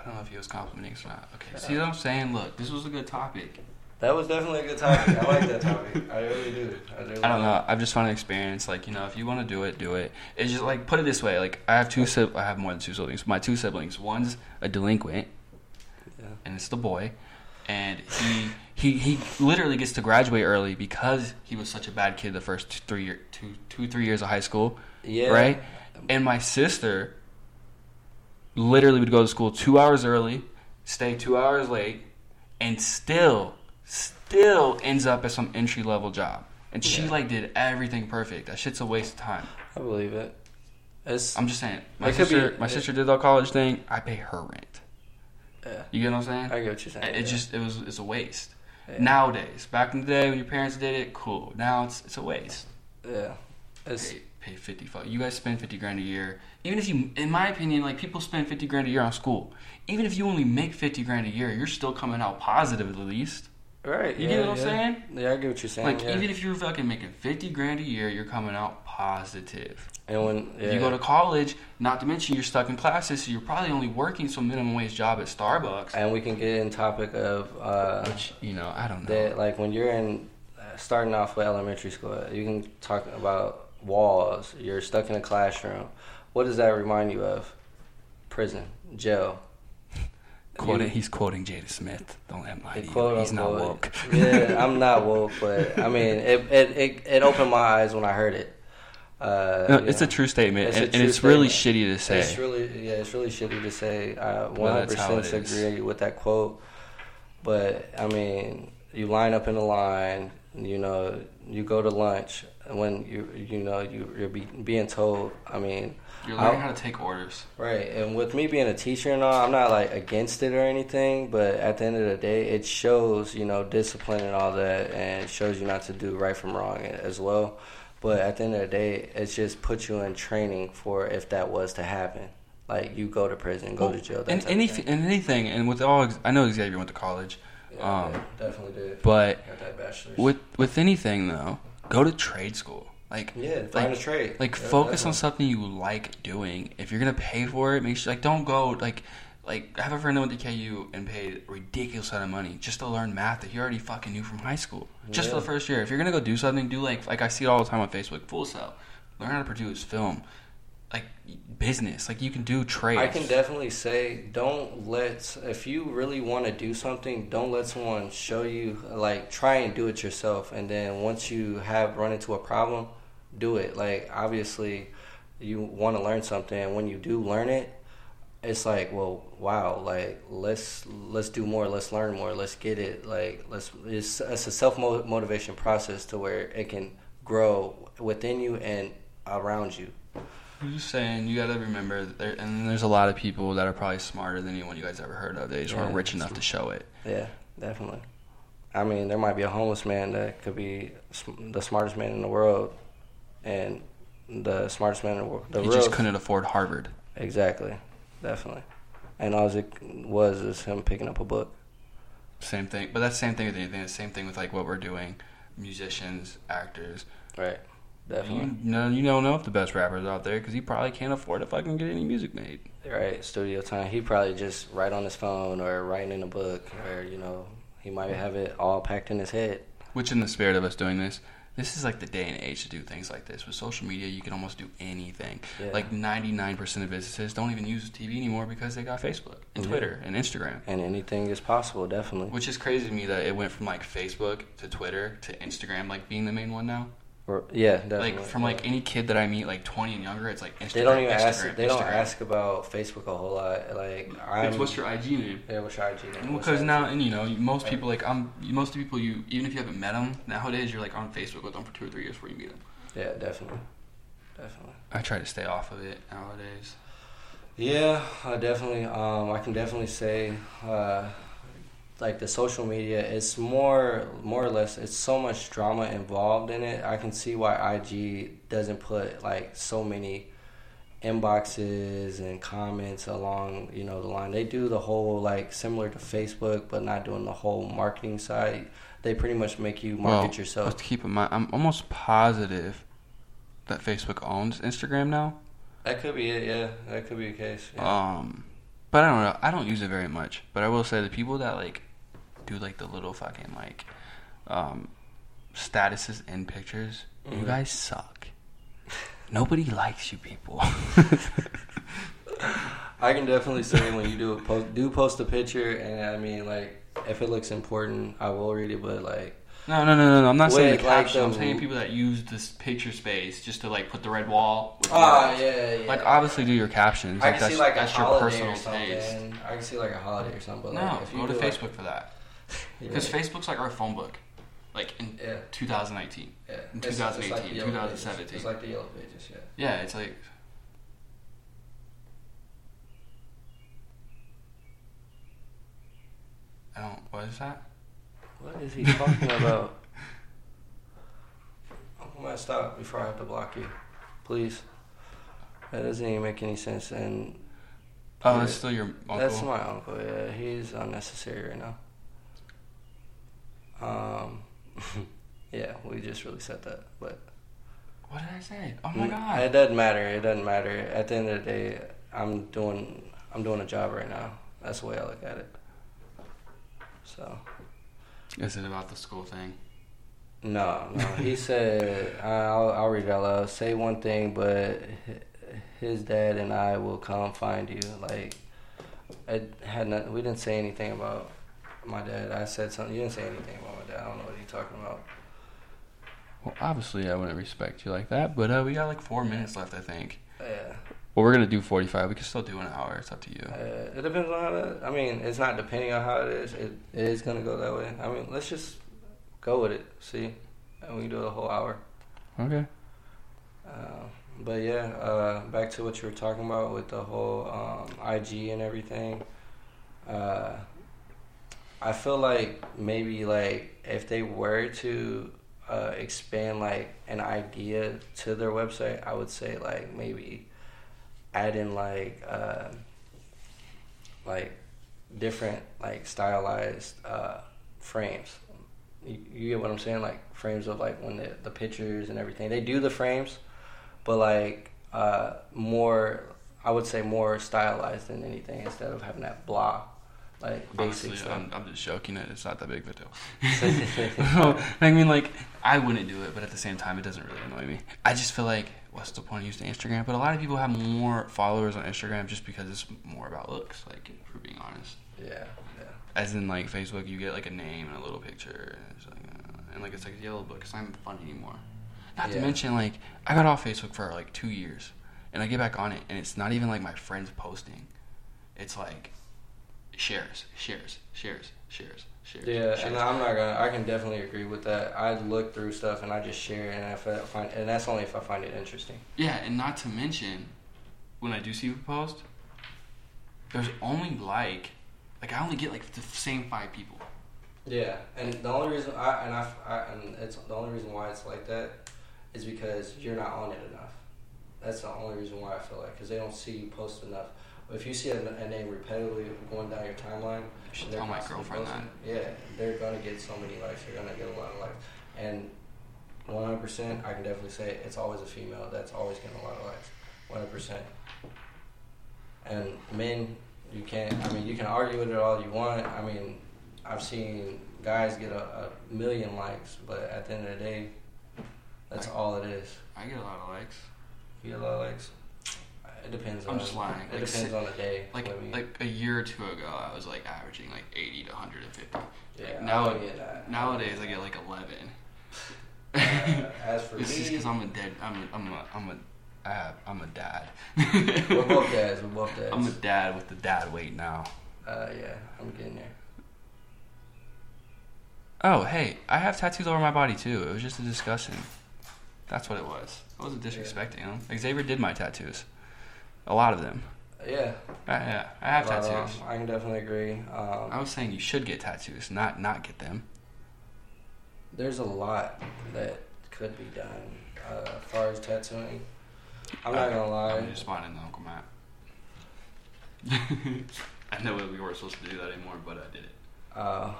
I don't know if he was complimenting us or not. Okay. See what I'm saying? Look, this was a good topic. That was definitely a good topic. I like that topic. I really do. I, really I don't know. I've just found an experience. Like you know, if you want to do it, do it. It's just like put it this way. Like I have two. I have more than two siblings. My two siblings. One's a delinquent, Yeah. and it's the boy, and he he he literally gets to graduate early because he was such a bad kid the first three year two two three years of high school. Yeah. Right. And my sister literally would go to school two hours early, stay two hours late, and still, still ends up at some entry level job. And she Yeah. like did everything perfect. That shit's a waste of time. I believe it. It's I'm just saying. My sister, be- my it- sister did the college thing. I pay her rent. yeah. You get what I'm saying? I get what you're saying. It yeah. just it was it's a waste. Yeah. Nowadays, back in the day when your parents did it, cool. Now it's it's a waste. Yeah, it's Pay, pay fifty. fu- You guys spend fifty grand a year. Even if you, in my opinion, like people spend fifty grand a year on school. Even if you only make fifty grand a year, you're still coming out positive at least. right. You yeah, get what I'm saying? Yeah, I get what you're saying. Like yeah. even if you're fucking making fifty grand a year, you're coming out positive. and when yeah, If you go to college, not to mention you're stuck in classes, so you're probably only working some minimum wage job at Starbucks. and we can get in topic of uh, Which you know, I don't know. that like when you're in uh, starting off with elementary school, you can talk about walls. You're stuck in a classroom. What does that remind you of? Prison, jail. Quoting, he's quoting Jada Smith. Don't let him lie to you. quote He's not woke. yeah, I'm not woke, but I mean, it it, it, it opened my eyes when I heard it. Uh, No, it's know. a true statement, It's and, and true it's really shitty to say. It's really yeah, it's really shitty to say. I Well, that's how 100% it is. agree with that quote. But I mean, you line up in a line. You know, you go to lunch when you you know you you're be, being told. I mean, You're learning I'll- how to take orders. Right, and with me being a teacher and all, I'm not like against it or anything, but at the end of the day, it shows you know discipline and all that, and it shows you not to do right from wrong as well. But at the end of the day, it just puts you in training for if that was to happen, like you go to prison, go to jail. And anything, and anything, and with all, I know Xavier went to college, Yeah, um, yeah, definitely did. but Got that bachelor's. with with anything though, go to trade school. Like yeah, find like, a trade. like Yeah, focus on something you like doing. If you're gonna pay for it, make sure like don't go like like I have a friend that went to KU and paid a ridiculous amount of money just to learn math that he already fucking knew from high school. Just for the first year. If you're gonna go do something, do like like I see it all the time on Facebook. Full Sail. Learn how to produce film. Like business. Like you can do trades. I can definitely say don't let if you really want to do something, don't let someone show you like try and do it yourself and then once you have run into a problem, do it. Like obviously you want to learn something and when you do learn it, it's like, well, wow, like let's let's do more, let's learn more, let's get it. Like let's it's, it's a self motivation process to where it can grow within you and around you. I'm just saying, you gotta remember, that there, and there's a lot of people that are probably smarter than anyone you guys ever heard of. They just Yeah, weren't rich enough to show it. Yeah, definitely. I mean, there might be a homeless man that could be the smartest man in the world, and the smartest man in the world. The he just couldn't afford Harvard. exactly, definitely. And all it was is him picking up a book. Same thing, but that's the same thing with anything. It's same thing with like what we're doing, musicians, actors. Right, definitely. You know, you don't know if the best rappers out there because he probably can't afford to fucking get any music made. Right, studio time. He probably just write on his phone or writing in a book, or you know, he might have it all packed in his head. Which, in the spirit of us doing this, this is like the day and age to do things like this. With social media, you can almost do anything. Yeah. Like 99% of businesses don't even use TV anymore because they got Facebook and Mhm. Twitter and Instagram. And anything is possible, definitely. Which is crazy to me that it went from like Facebook to Twitter to Instagram, like being the main one now. Or, yeah, definitely. Like from like any kid that I meet, like 20 and younger, it's like Instagram. they don't even Instagram, ask. They don't ask about Facebook a whole lot. Like I'm. It's what's your IG name? Yeah, what's your IG name? Because now, and you know, most people like I'm. Most people you, even if you haven't met them nowadays, you're like on Facebook with them for two or three years before you meet them. Yeah, definitely, definitely. I try to stay off of it nowadays. Yeah, I definitely. Um, I can definitely say, uh, like the social media, it's more, more or less, it's so much drama involved in it. I can see why IG doesn't put like so many inboxes and comments along, you know, the line. They do the whole like similar to Facebook, but not doing the whole marketing side. They pretty much make you market well, yourself. Let's keep in mind, I'm almost positive that Facebook owns Instagram now. That could be it. Yeah, that could be the case. Yeah. Um, but I don't know. I don't use it very much. But I will say the people that like do like the little fucking like um statuses and pictures, you Mhm. guys suck. Nobody likes you people. I can definitely say when you do a post, do post a picture, and I mean like if it looks important, I will read it. But like, No, no, no, no, no. I'm not saying the Wait, like caption. I'm saying people that use this picture space just to like put the red wall. Ah, yeah, yeah. Like obviously do your captions. I Like can that's, see like a that's your holiday personal or something. I can see like a holiday or something. But No, like, if you go to Facebook like, for that. Because Facebook's like our phone book. Like in Yeah, 2019. yeah. In It's- it's like 2018, yellow pages. 2017. It's like the yellow pages. Yeah. Yeah, it's like. I don't. What is that? What is he talking about? I'm gonna stop before I have to block you. Please. That doesn't even make any sense. And Oh, that's still your uncle. that's my uncle. Yeah, he's unnecessary right now. Um, yeah, we just really said that, but What did I say? Oh my Mm, god. it doesn't matter. It doesn't matter. At the end of the day, I'm doing I'm doing a job right now. That's the way I look at it. So Is it about the school thing? no, no. He said I'll I'll read it out loud. Say one thing, but his dad and I will come find you. Like it had not. We didn't say anything about my dad. I said something. You didn't say anything about my dad. I don't know what you're talking about. Well, obviously, I wouldn't respect you like that, but uh, we got like four minutes left, I think. Yeah. Well, we're gonna do forty-five. We can still do an hour. It's up to you. Uh, it depends on how that. I mean, it's not depending on how it is. It, it is gonna go that way. I mean, let's just go with it. See, and we can do a whole hour. Okay. Uh, but yeah, uh, back to what you were talking about with the whole um, IG and everything. Uh, I feel like maybe like if they were to uh, expand like an idea to their website, I would say like maybe add in like uh, like different like stylized uh, frames. You, you get what I'm saying? Like frames of like when the the pictures and everything. They do the frames, but like uh, more. I would say more stylized than anything instead of having that blah, like basic Honestly. I'm, I'm just joking. It. It's not that big of a deal. I mean, like, I wouldn't do it, but at the same time, it doesn't really annoy me. I just feel like, what's the point of using Instagram? But a lot of people have more followers on Instagram just because it's more about looks. Like, if we're being honest. yeah, yeah. As in, like Facebook, you get like a name and a little picture, and it's like, uh, and like it's like a yellow book. It's not even fun anymore. Not to mention, like, I got off Facebook for like two years, and I get back on it, and it's not even like my friends posting. It's like shares, shares, shares, shares, shares. Yeah, shares. and I'm not gonna. I can definitely agree with that. I look through stuff and I just share it, and if I find, and that's only if I find it interesting. Yeah, and not to mention, when I do see people post, there's only like, like I only get like the same five people. Yeah, and the only reason I and I, I and it's the only reason why it's like that is because you're not on it enough. That's the only reason why I feel like because they don't see you post enough. But if you see a, a name repetitively going down your timeline, You should they're tell my girlfriend posting, Yeah, they're gonna get so many likes. They're gonna get a lot of likes, and 100. percent I can definitely say it's always a female that's always getting a lot of likes. 100. percent And men, you can't. I mean, you can argue with it all you want. I mean, I've seen guys get a, a million likes, but at the end of the day, that's all it is. I get a lot of likes. You get a lot of likes. It depends. I'm on, just lying. It Like, depends on the day. Like I mean, like a year or two ago, I was like averaging like 80 to 150. yeah, now- I get that. Nowadays, I get like 11. Uh, as for This is me, because I'm a dead. I'm a. I'm a. I'm a. I I'm a dad. we're both dads. We're both dads. I'm a dad with the dad weight now. uh, yeah, I'm getting there. Oh, hey, I have tattoos all over my body too. It was just a discussion. That's what it was. I wasn't disrespecting them. Like Xavier did my tattoos. A lot of them. Yeah, I, yeah, I have uh, tattoos. I can definitely agree. Um, I was saying you should get tattoos, not not get them. there's a lot that could be done uh, as far as tattooing. I'm not gonna lie. I'm just spotting the Uncle Matt. I know we weren't supposed to do that anymore, but I did it. Uh,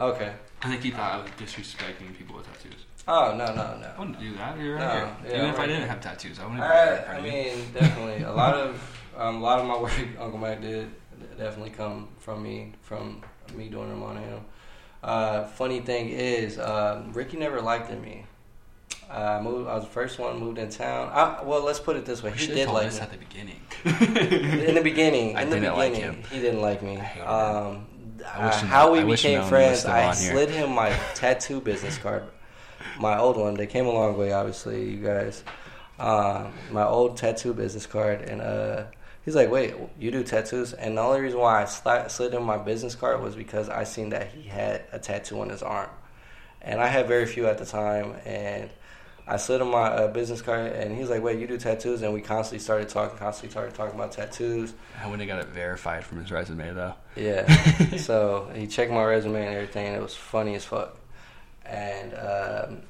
okay. I think he thought I was disrespecting people with tattoos. Oh no no I no. wouldn't do that. You're right No, here. yeah, Even if I didn't have tattoos, I wouldn't. be I, I mean, definitely a lot of um, a lot of my work Uncle Mac did definitely come from me from me doing them on him. Uh, funny thing is, um, Ricky never liked me. I moved. I was the first one moved in town. I, well, let's put it this way: he did like me. at the beginning. in the beginning, I in the like beginning, him. he didn't like me. I. Um, I uh, how we I became friends, I here. slid him my tattoo business card, my old one. They came a long way, obviously, you guys. Uh, my old tattoo business card, and uh, he's like, "Wait, you do tattoos?" And the only reason why I slid, slid him my business card was because I seen that he had a tattoo on his arm, and I had very few at the time, and I slid him my uh, business card, and he's like, "Wait, you do tattoos?" And we constantly started talking, constantly started talking about tattoos. I wouldn't have got it verified from his resume though. Yeah. so he checked my resume and everything. And it was funny as fuck. And um,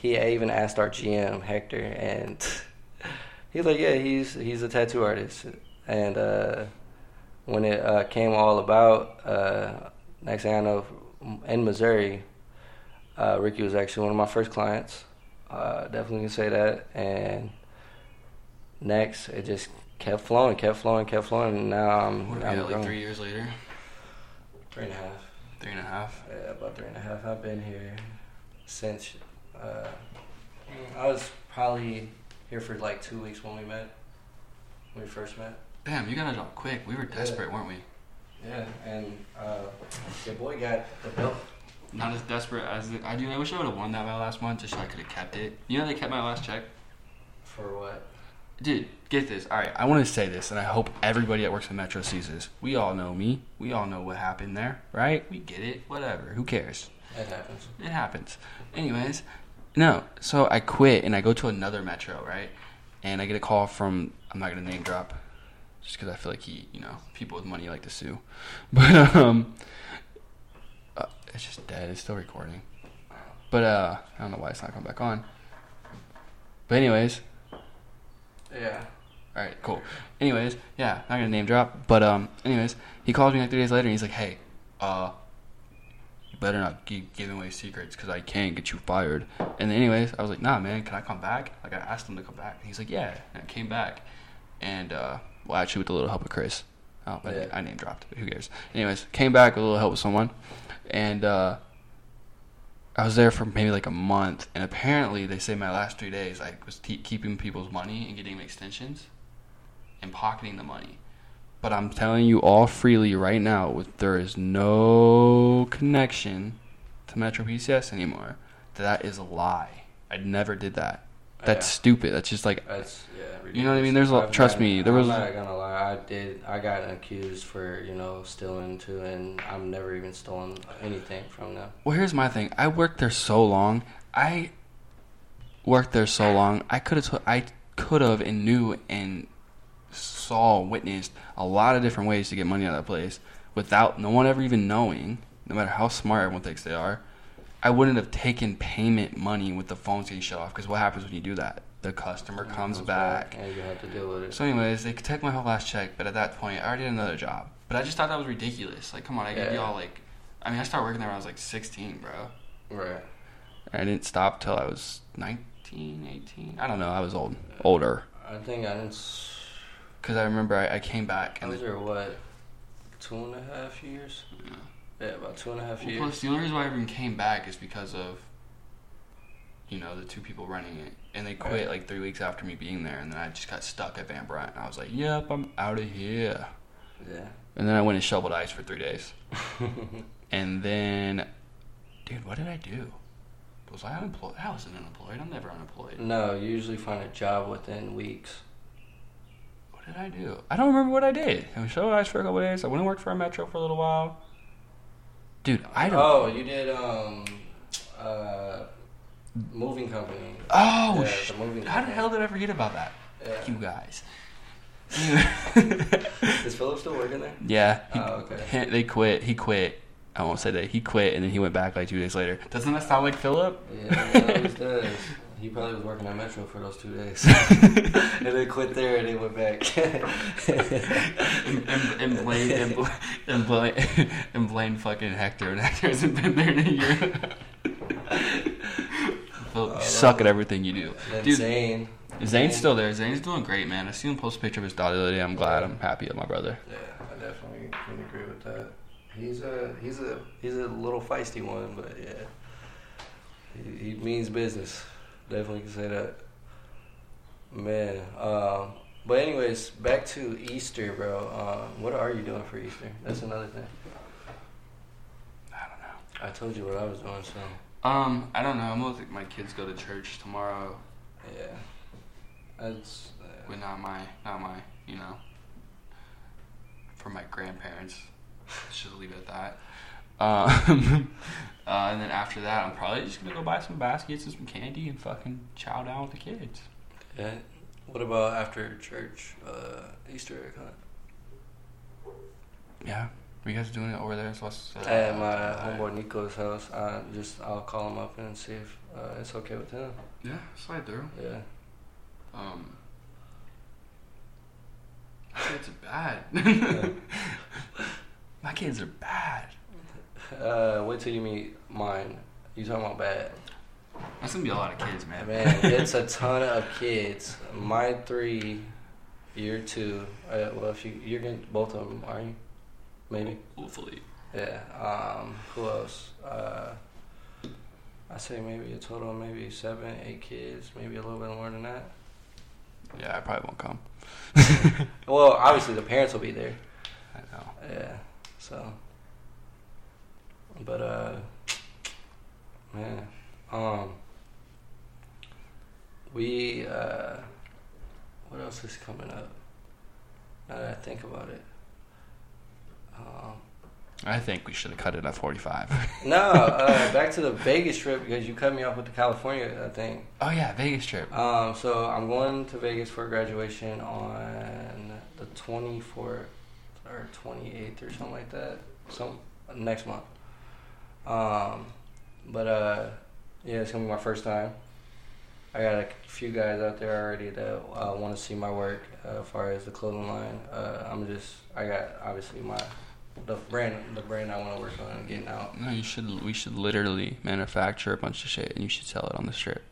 he even asked our GM Hector, and he's like, "Yeah, he's he's a tattoo artist." And uh, when it uh, came all about, uh, next thing I know, in Missouri, uh, Ricky was actually one of my first clients. Uh, definitely can say that. And next, it just kept flowing, kept flowing, kept flowing. And now I'm, What I'm like three years later? Three and a half. Three and a half. Yeah, about three and a half. I've been here since uh, I was probably here for like two weeks when we met. When we first met. Damn, you got a job quick. We were desperate, weren't we? Yeah, and uh, your boy got the belt. Not as desperate as the, I do. I wish I would have won that my last month, just so I could have kept it. You know they kept my last check. For what? Dude, get this. All right, I want to say this, and I hope everybody that works at Metro sees this. We all know me. We all know what happened there, right? We get it. Whatever. Who cares? It happens. It happens. Anyways, no. So I quit and I go to another Metro, right? And I get a call from I'm not gonna name drop, just because I feel like he, you know, people with money like to sue. But um, uh, it's just dead. It's still recording. But uh, I don't know why it's not coming back on. But anyways, Yeah. all right, cool. Anyways, yeah, not gonna name drop, but um, anyways, he calls me like three days later and he's like, "Hey, uh, you better not keep giving away secrets because I can't get you fired." And anyways, I was like, "Nah, man, can I come back?" Like I asked him to come back, and he's like, "Yeah," and I came back, and uh, well, actually with a little help of Chris. Oh, but Yeah. I name dropped, who cares? Anyways, came back with a little help with someone, and uh, I was there for maybe like a month, and apparently they say my last three days I was te- keeping people's money and getting extensions, and pocketing the money. But I'm telling you all freely right now, with there is no connection to Metro PCS anymore. That is a lie. I never did that. Oh, That's Yeah. stupid. That's just like That's yeah. You know what I mean? There's a I've trust gotten- me, there was- I'm not gonna lie. I did. I got accused for you know stealing too, and I've never even stolen anything from them. Well, here's my thing. I worked there so long. I worked there so long. I could have. I could have and knew and saw, witnessed a lot of different ways to get money out of that place without no one ever even knowing. No matter how smart everyone thinks they are, I wouldn't have taken payment money with the phones getting shut off. Because what happens when you do that? The customer comes back. and you have to deal with it. So, anyways, they could take my whole last check, but at that point, I already had another job. But I just thought that was ridiculous. Like, come on, I Yeah. y'all like. I mean, I started working there when I was like 16, bro. right. I didn't stop till I was 19, 18. I don't know. I was old, older. I think I didn't. Because I remember I, I came back And I was the, there what, two and a half years? Yeah, about two and a half well, years. plus the only reason why I even came back is because of, you know, the two people running it, and they quit Right. like three weeks after me being there, and then I just got stuck at Van Brunt. And I was like, "Yep, I'm out of here." Yeah. And then I went and shoveled ice for three days, and then, dude, what did I do? Was I unemployed? I wasn't unemployed. I'm never unemployed. no, you usually find a job within weeks. What did I do? I don't remember what I did. I was showed ice for a couple days. I went and worked for a Metro for a little while. Dude, I don't. Oh, you did um, uh, moving company. Oh, Yeah, sh- the moving company. how the hell did I forget about that? Yeah. You guys. Is Philip still working there? yeah. He, Oh, okay. he- they quit. He quit. I won't say that. He quit, and then he went back like two days later. Doesn't that sound like Philip? Yeah, it always does. He probably was working at Metro for those two days. and then quit there and then went back. and, and, and blame and, bl- and blame and blame fucking Hector, and Hector hasn't been there in a year. You Oh, suck at everything you do, dude. Zane. Zane's still there. Zane's doing great, man. I seen him post a picture of his daughter the other day. I'm glad. I'm happy with my brother. Yeah, I definitely can agree with that. He's a he's a he's a little feisty one, but yeah, he, he means business. Definitely can say that. Man, um, but anyways, back to Easter, bro. Um, what are you doing for Easter? That's another thing. I don't know. I told you what I was doing, so Um, I don't know. I'm gonna let my kids go to church tomorrow, yeah. That's uh, but not my, not my, you know, for my grandparents. Just leave it at that. Um, uh, and then after that, I'm probably just gonna go buy some baskets and some candy and fucking chow down with the kids. Yeah. What about after church, uh, Easter egg hunt? Yeah, are you guys doing it over there? So what's, uh, At my uh, homeboy Nico's house, I just I'll call him up and see if uh, it's okay with him. Yeah, slide through. Yeah. Um, my kids are bad. my kids are bad. Uh, wait till you meet mine. You talking about bad? That's gonna be a lot of kids, man. Man, it's a ton of kids. My three, year two. Uh, well, if you you're getting both of them, are you? Maybe. Hopefully. Yeah. Um. Who else? Uh. I say maybe a total of maybe seven, eight kids, maybe a little bit more than that. Yeah, I probably won't come. Well, obviously the parents will be there. I know. Yeah. So. But uh. Man. Um. We uh. What else is coming up? Now that I think about it. Um. I think we should have cut it at 45. No, uh, back to the Vegas trip because you cut me off with the California thing. oh yeah, Vegas trip. Um, so I'm going to Vegas for graduation on the 24th or 28th or something like that. Some next month. Um, but uh, yeah, it's gonna be my first time. I got a few guys out there already that uh, want to see my work uh, as far as the clothing line. Uh, I'm just I got obviously my the brand the brand I want to work on getting out. No, you should. We should literally manufacture a bunch of shit, and you should sell it on the strip.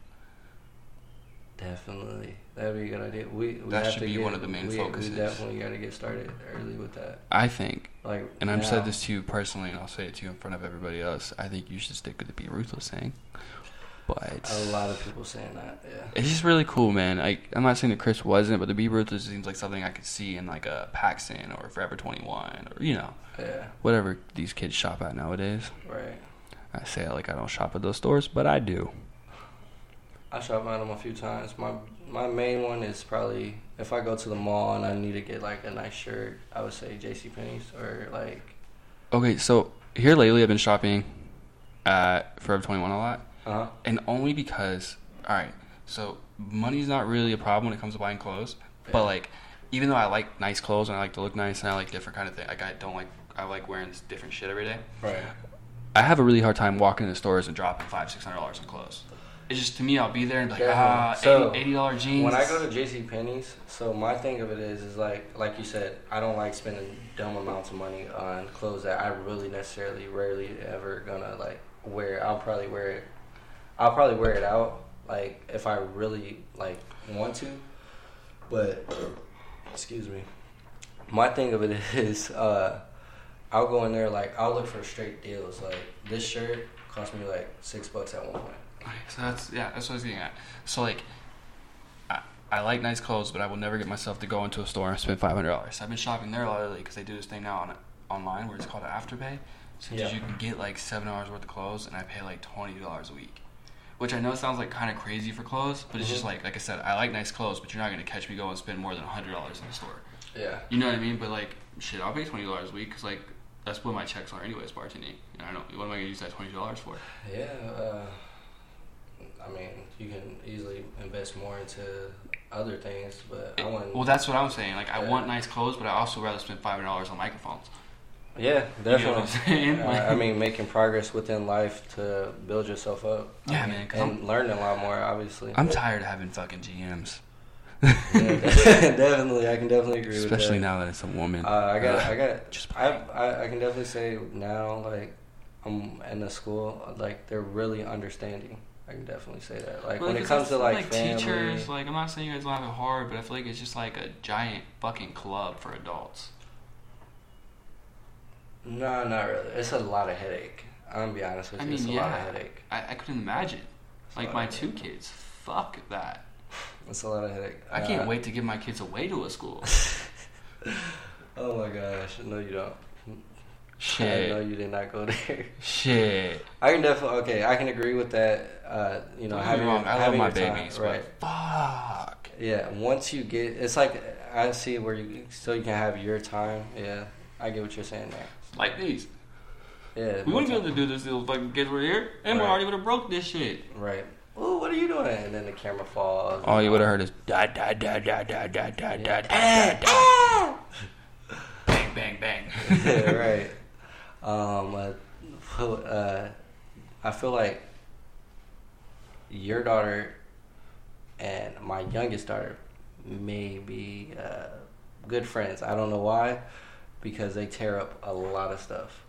Definitely, that'd be a good idea. We, we That have should to be get- one of the main we, focuses. We definitely got to get started early with that. I think, Like, and I've said this to you personally, and I'll say it to you in front of everybody else. I think you should stick with the Be Ruthless thing. But A lot of people saying that. Yeah. it's just really cool, man. Like I'm not saying that Chris wasn't, but the Be Ruthless seems like something I could see in like a PacSun or Forever 21 or you know Yeah. whatever these kids shop at nowadays. Right. I say it like I don't shop at those stores, but I do. I shop at them a few times. My my main one is probably if I go to the mall and I need to get like a nice shirt, I would say J.C. Penney's or like. Okay, so here lately I've been shopping at Forever 21 a lot. Uh huh. and only because all right so money's not really a problem when it comes to buying clothes but like even though i like nice clothes and i like to look nice and i like different kind of thing like i don't like i like wearing this different shit every day Right. i have a really hard time walking into stores and dropping five six hundred dollars on clothes it's just to me i'll be there and be like ah So, 80 dollar jeans When I go to J.C. Penney's, so my thing of it is, is like, like you said, I don't like spending dumb amounts of money on clothes that I really necessarily, rarely ever gonna like wear. I'll probably wear it. I'll probably wear it out, like if I really like want to. But excuse me. My thing of it is, uh, I'll go in there like I'll look for straight deals. Like this shirt cost me like six bucks at one point. So that's yeah that's what i was getting at so like I, I like nice clothes, but I will never get myself to go into a store and spend five hundred dollars. I've been shopping there a lot lately because they do this thing now on online where it's called afterpay. So Yeah. you can get like seven hours worth of clothes, and I pay like twenty dollars a week. Which I know sounds like kind of crazy for clothes, but it's just Mhm. like like I said, I like nice clothes, but you're not gonna catch me go and spend more than hundred dollars in the store. Yeah. You know what I mean? But like, shit, I'll pay twenty dollars a week because like that's what my checks are anyways, bartending. And I don't. What am I gonna use that twenty dollars for? Yeah, uh, I mean, you can easily invest more into other things, but I wouldn't. Well, that's what I'm saying. Like, I Yeah. want nice clothes, but I also rather spend five hundred dollars on microphones. yeah, You know what definitely. I'm saying? Uh, I mean, making progress within life to build yourself up. I Yeah, mean, man, and I'm- learning a lot more, obviously. I'm tired of having fucking GMs. Yeah, definitely, I can definitely agree Especially with that. now that it's a woman. Uh, I got, I got, Just I, I, I can definitely say now, like, I'm in the school, like, they're really understanding. I can definitely say that. Like, Well, when it comes to, that's- like, family, teachers, like I'm not saying you guys don't have it hard, but I feel like it's just like a giant fucking club for adults. No, not really. It's a lot of headache. I'm gonna be honest with you. I mean, it's a yeah, lot of headache. I, I couldn't imagine. It's Like my two kids, fuck that. It's a lot of headache. I can't Uh, wait to give my kids away to a school. Oh my gosh! No, you don't. I know you did not go there. shit. I can definitely okay. I can agree with that. Uh, you know, Don't having, wrong, I love my time, babies, right? fuck. Yeah. Once you get, it's like I see where you so you can have your time. Yeah, I get what you're saying there. Like these. Yeah. We wouldn't be able to do this little fucking kids were here, and we already would have broke this shit. Right. Oh, what are you doing? And then the camera falls. All you would have heard is da da da da da da da da da da. ah! Bang bang bang. yeah, right. Um, uh, uh, I feel like your daughter and my youngest daughter may be uh, good friends. I don't know why, because they tear up a lot of stuff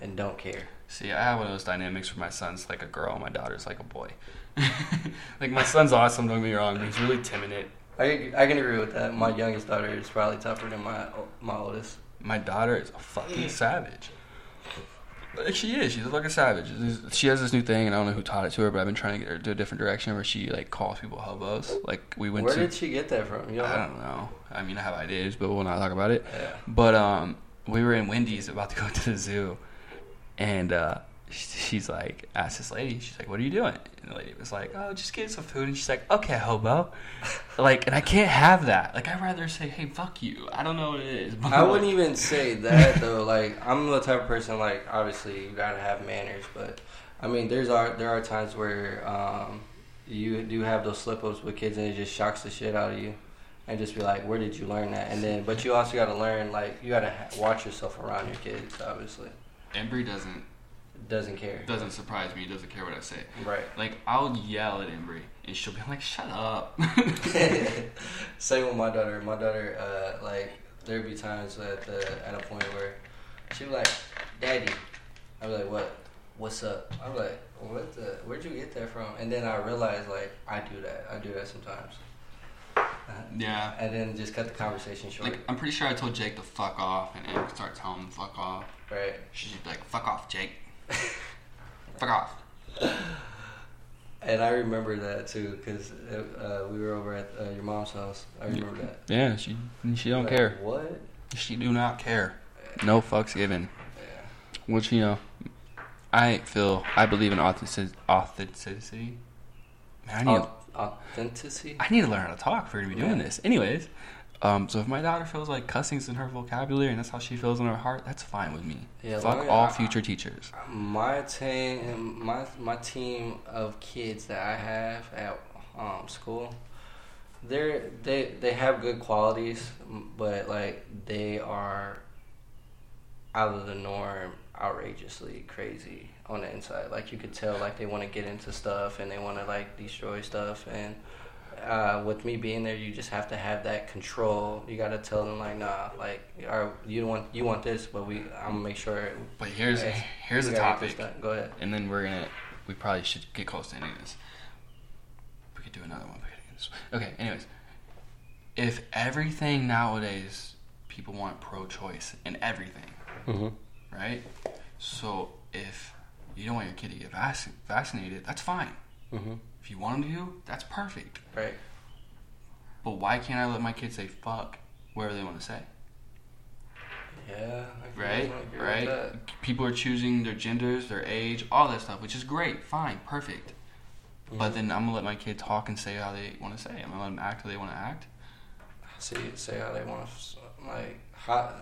and don't care. See, I have one of those dynamics where my son's like a girl, and my daughter's like a boy. like my son's awesome, don't get me wrong, but he's really timid. I, I can agree with that. My youngest daughter is probably tougher than my my oldest. My daughter is a fucking savage. Like she is. She's like a savage. She has this new thing, and I don't know who taught it to her, but I've been trying to get her to a different direction where she like calls people hobos. Like we went Where to. did she get that from? You know? I don't know. I mean, I have ideas, but we'll not talk about it. Yeah. But um, we were in Wendy's about to go to the zoo, and uh, she's like, asked this lady, she's like, "What are you doing?" And the lady was like, "Oh, just getting some food." And she's like, "Okay, hobo." like, and I can't have that. Like, I'd rather say, "Hey, fuck you." I don't know what it is. But I like- wouldn't even say that though. Like I'm the type of person like obviously you gotta have manners, but I mean there's are there are times where um, you do have those slip ups with kids and it just shocks the shit out of you, and just be like, where did you learn that? And then but you also gotta learn like you gotta ha- watch yourself around your kids. Obviously, Embry doesn't doesn't care. doesn't surprise me. Doesn't care what I say. Right. Like I'll yell at Embry, and she'll be like, "Shut up." Same with my daughter. My daughter, uh, like, there'd be times at the, at a point where she'd be like, "Daddy," I'd be like, "What? What's up?" I'm like, "What the? Where'd you get that from?" And then I realized, like, I do that. I do that sometimes. yeah. And then just cut the conversation short. Like I'm pretty sure I told Jake to fuck off, and Embry started telling him to fuck off. right. She'd be like, "Fuck off, Jake. fuck off." And I remember that too, because uh, we were over at uh, your mom's house. I remember that. Yeah, she she don't Like, care. What? She do not care. No fucks given. Yeah. Which you know, I feel I believe in authentic- authenticity. Man, I need Au- authenticity. I need to learn how to talk for her to be doing Yeah. this. Anyways, um, so if my daughter feels like cussing's in her vocabulary and that's how she feels in her heart, that's fine with me. Yeah, Fuck all I- future teachers. My team, my my team of kids that I have at um, school, they're they they have good qualities, but like they are out of the norm, outrageously crazy on the inside. Like you could tell, like they want to get into stuff and they want to like destroy stuff. And uh, with me being there, you just have to have that control. You got to tell them like, nah, like, or you want you want this, but we I'm gonna make sure But here's Yes. here's We the gotta get this topic. Go ahead. and then we're gonna we probably should get close to ending this. We could do another one. We could do this. Okay. Anyways, if everything nowadays people want pro-choice in everything, Mm-hmm. right? So if you don't want your kid to get vac- vaccinated, that's fine. Mm-hmm. If you want them to, that's perfect. Right. But why can't I let my kids say fuck wherever they want to say? Yeah. I Right? definitely agree with Right? People are choosing their genders, their age, all that stuff, which is great, fine, perfect. But Mhm. then I'm gonna let my kid talk and say how they want to say. I'm gonna let them act how they want to act. See, say how they want to, like, how to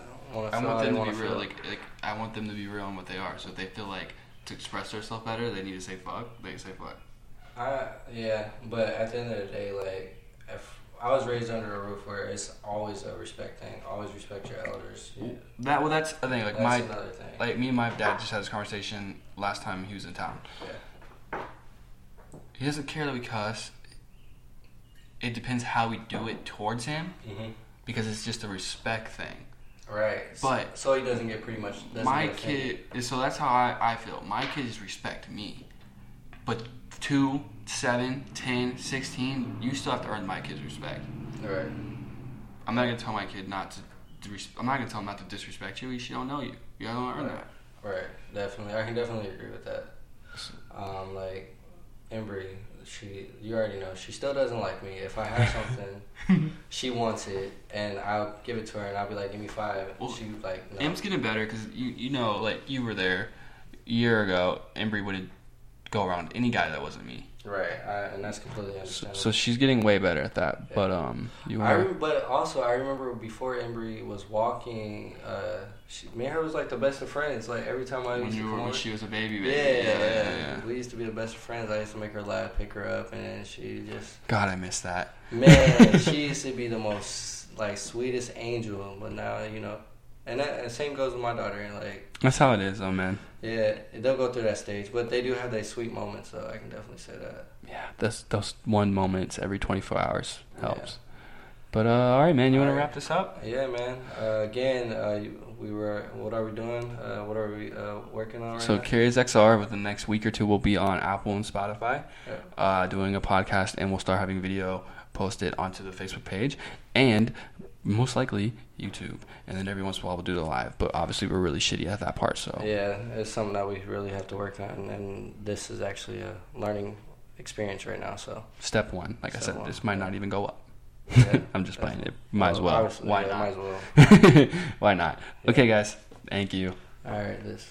I want them to be real. Like, like I want them to be real in what they are. So if they feel like to express themselves better, they need to say fuck. They say fuck. I yeah, but at the end of the day, like, if I was raised under a roof where it's always a respect thing, always respect your elders. Yeah, That well, that's the thing. Like that's my another thing. like me and my dad just had this conversation last time he was in town. yeah. He doesn't care that we cuss. It depends how we do it towards him Mm-hmm. because it's just a respect thing. Right. But- so, so he doesn't get pretty much. my kid, so that's how I, I feel. My kids respect me. But 2, 7, 10, 16, you still have to earn my kids' respect. Right. I'm not going to tell my kid not to, I'm not to tell him not to disrespect you. She don't know you. You don't earn Right. that. Right. Definitely. I can definitely agree with that. Um, like Embry, she you already know she still doesn't like me. If I have something, she wants it, and I'll give it to her, and I'll be like, "Give me five. Well, she like, "No." Em's getting better because you you know like you were there a year ago. Embry would have go around any guy that wasn't me. Right, I, and that's completely understandable. so she's getting way better at that. But um, you I re- but also I remember before Embry was walking, uh, she, me and her was like the best of friends. Like every time I when used to were when over, she was a baby, yeah, baby. yeah, yeah, we used to be the best of friends. I used to make her laugh, pick her up, and she just God, I miss that. man, she used to be the most like sweetest angel. But now you know, and that and same goes with my daughter. And like That's how it is, though, man. yeah, they'll go through that stage, but they do have their sweet moments. So I can definitely say that. Yeah, those those one moments every 24 hours Yeah. helps. But uh, all right, man. You want to wrap this up? Yeah, man. Uh, again, uh, we were. What are we doing? Uh, what are we uh, working on right So now? Curious XR within the next week or two will be on Apple and Spotify, Yeah. uh, doing a podcast, and we'll start having video posted onto the Facebook page and most likely YouTube. And then every once in a while we'll do the live. But obviously we're really shitty at that part. So Yeah, it's something that we really have to work on, and this is actually a learning experience right now. So step one, like I said, one, this might not even go up. Yeah, I'm just playing it. Might as well. Why yeah, not? Might as well. Why not? Okay, guys. Thank you. All right, this.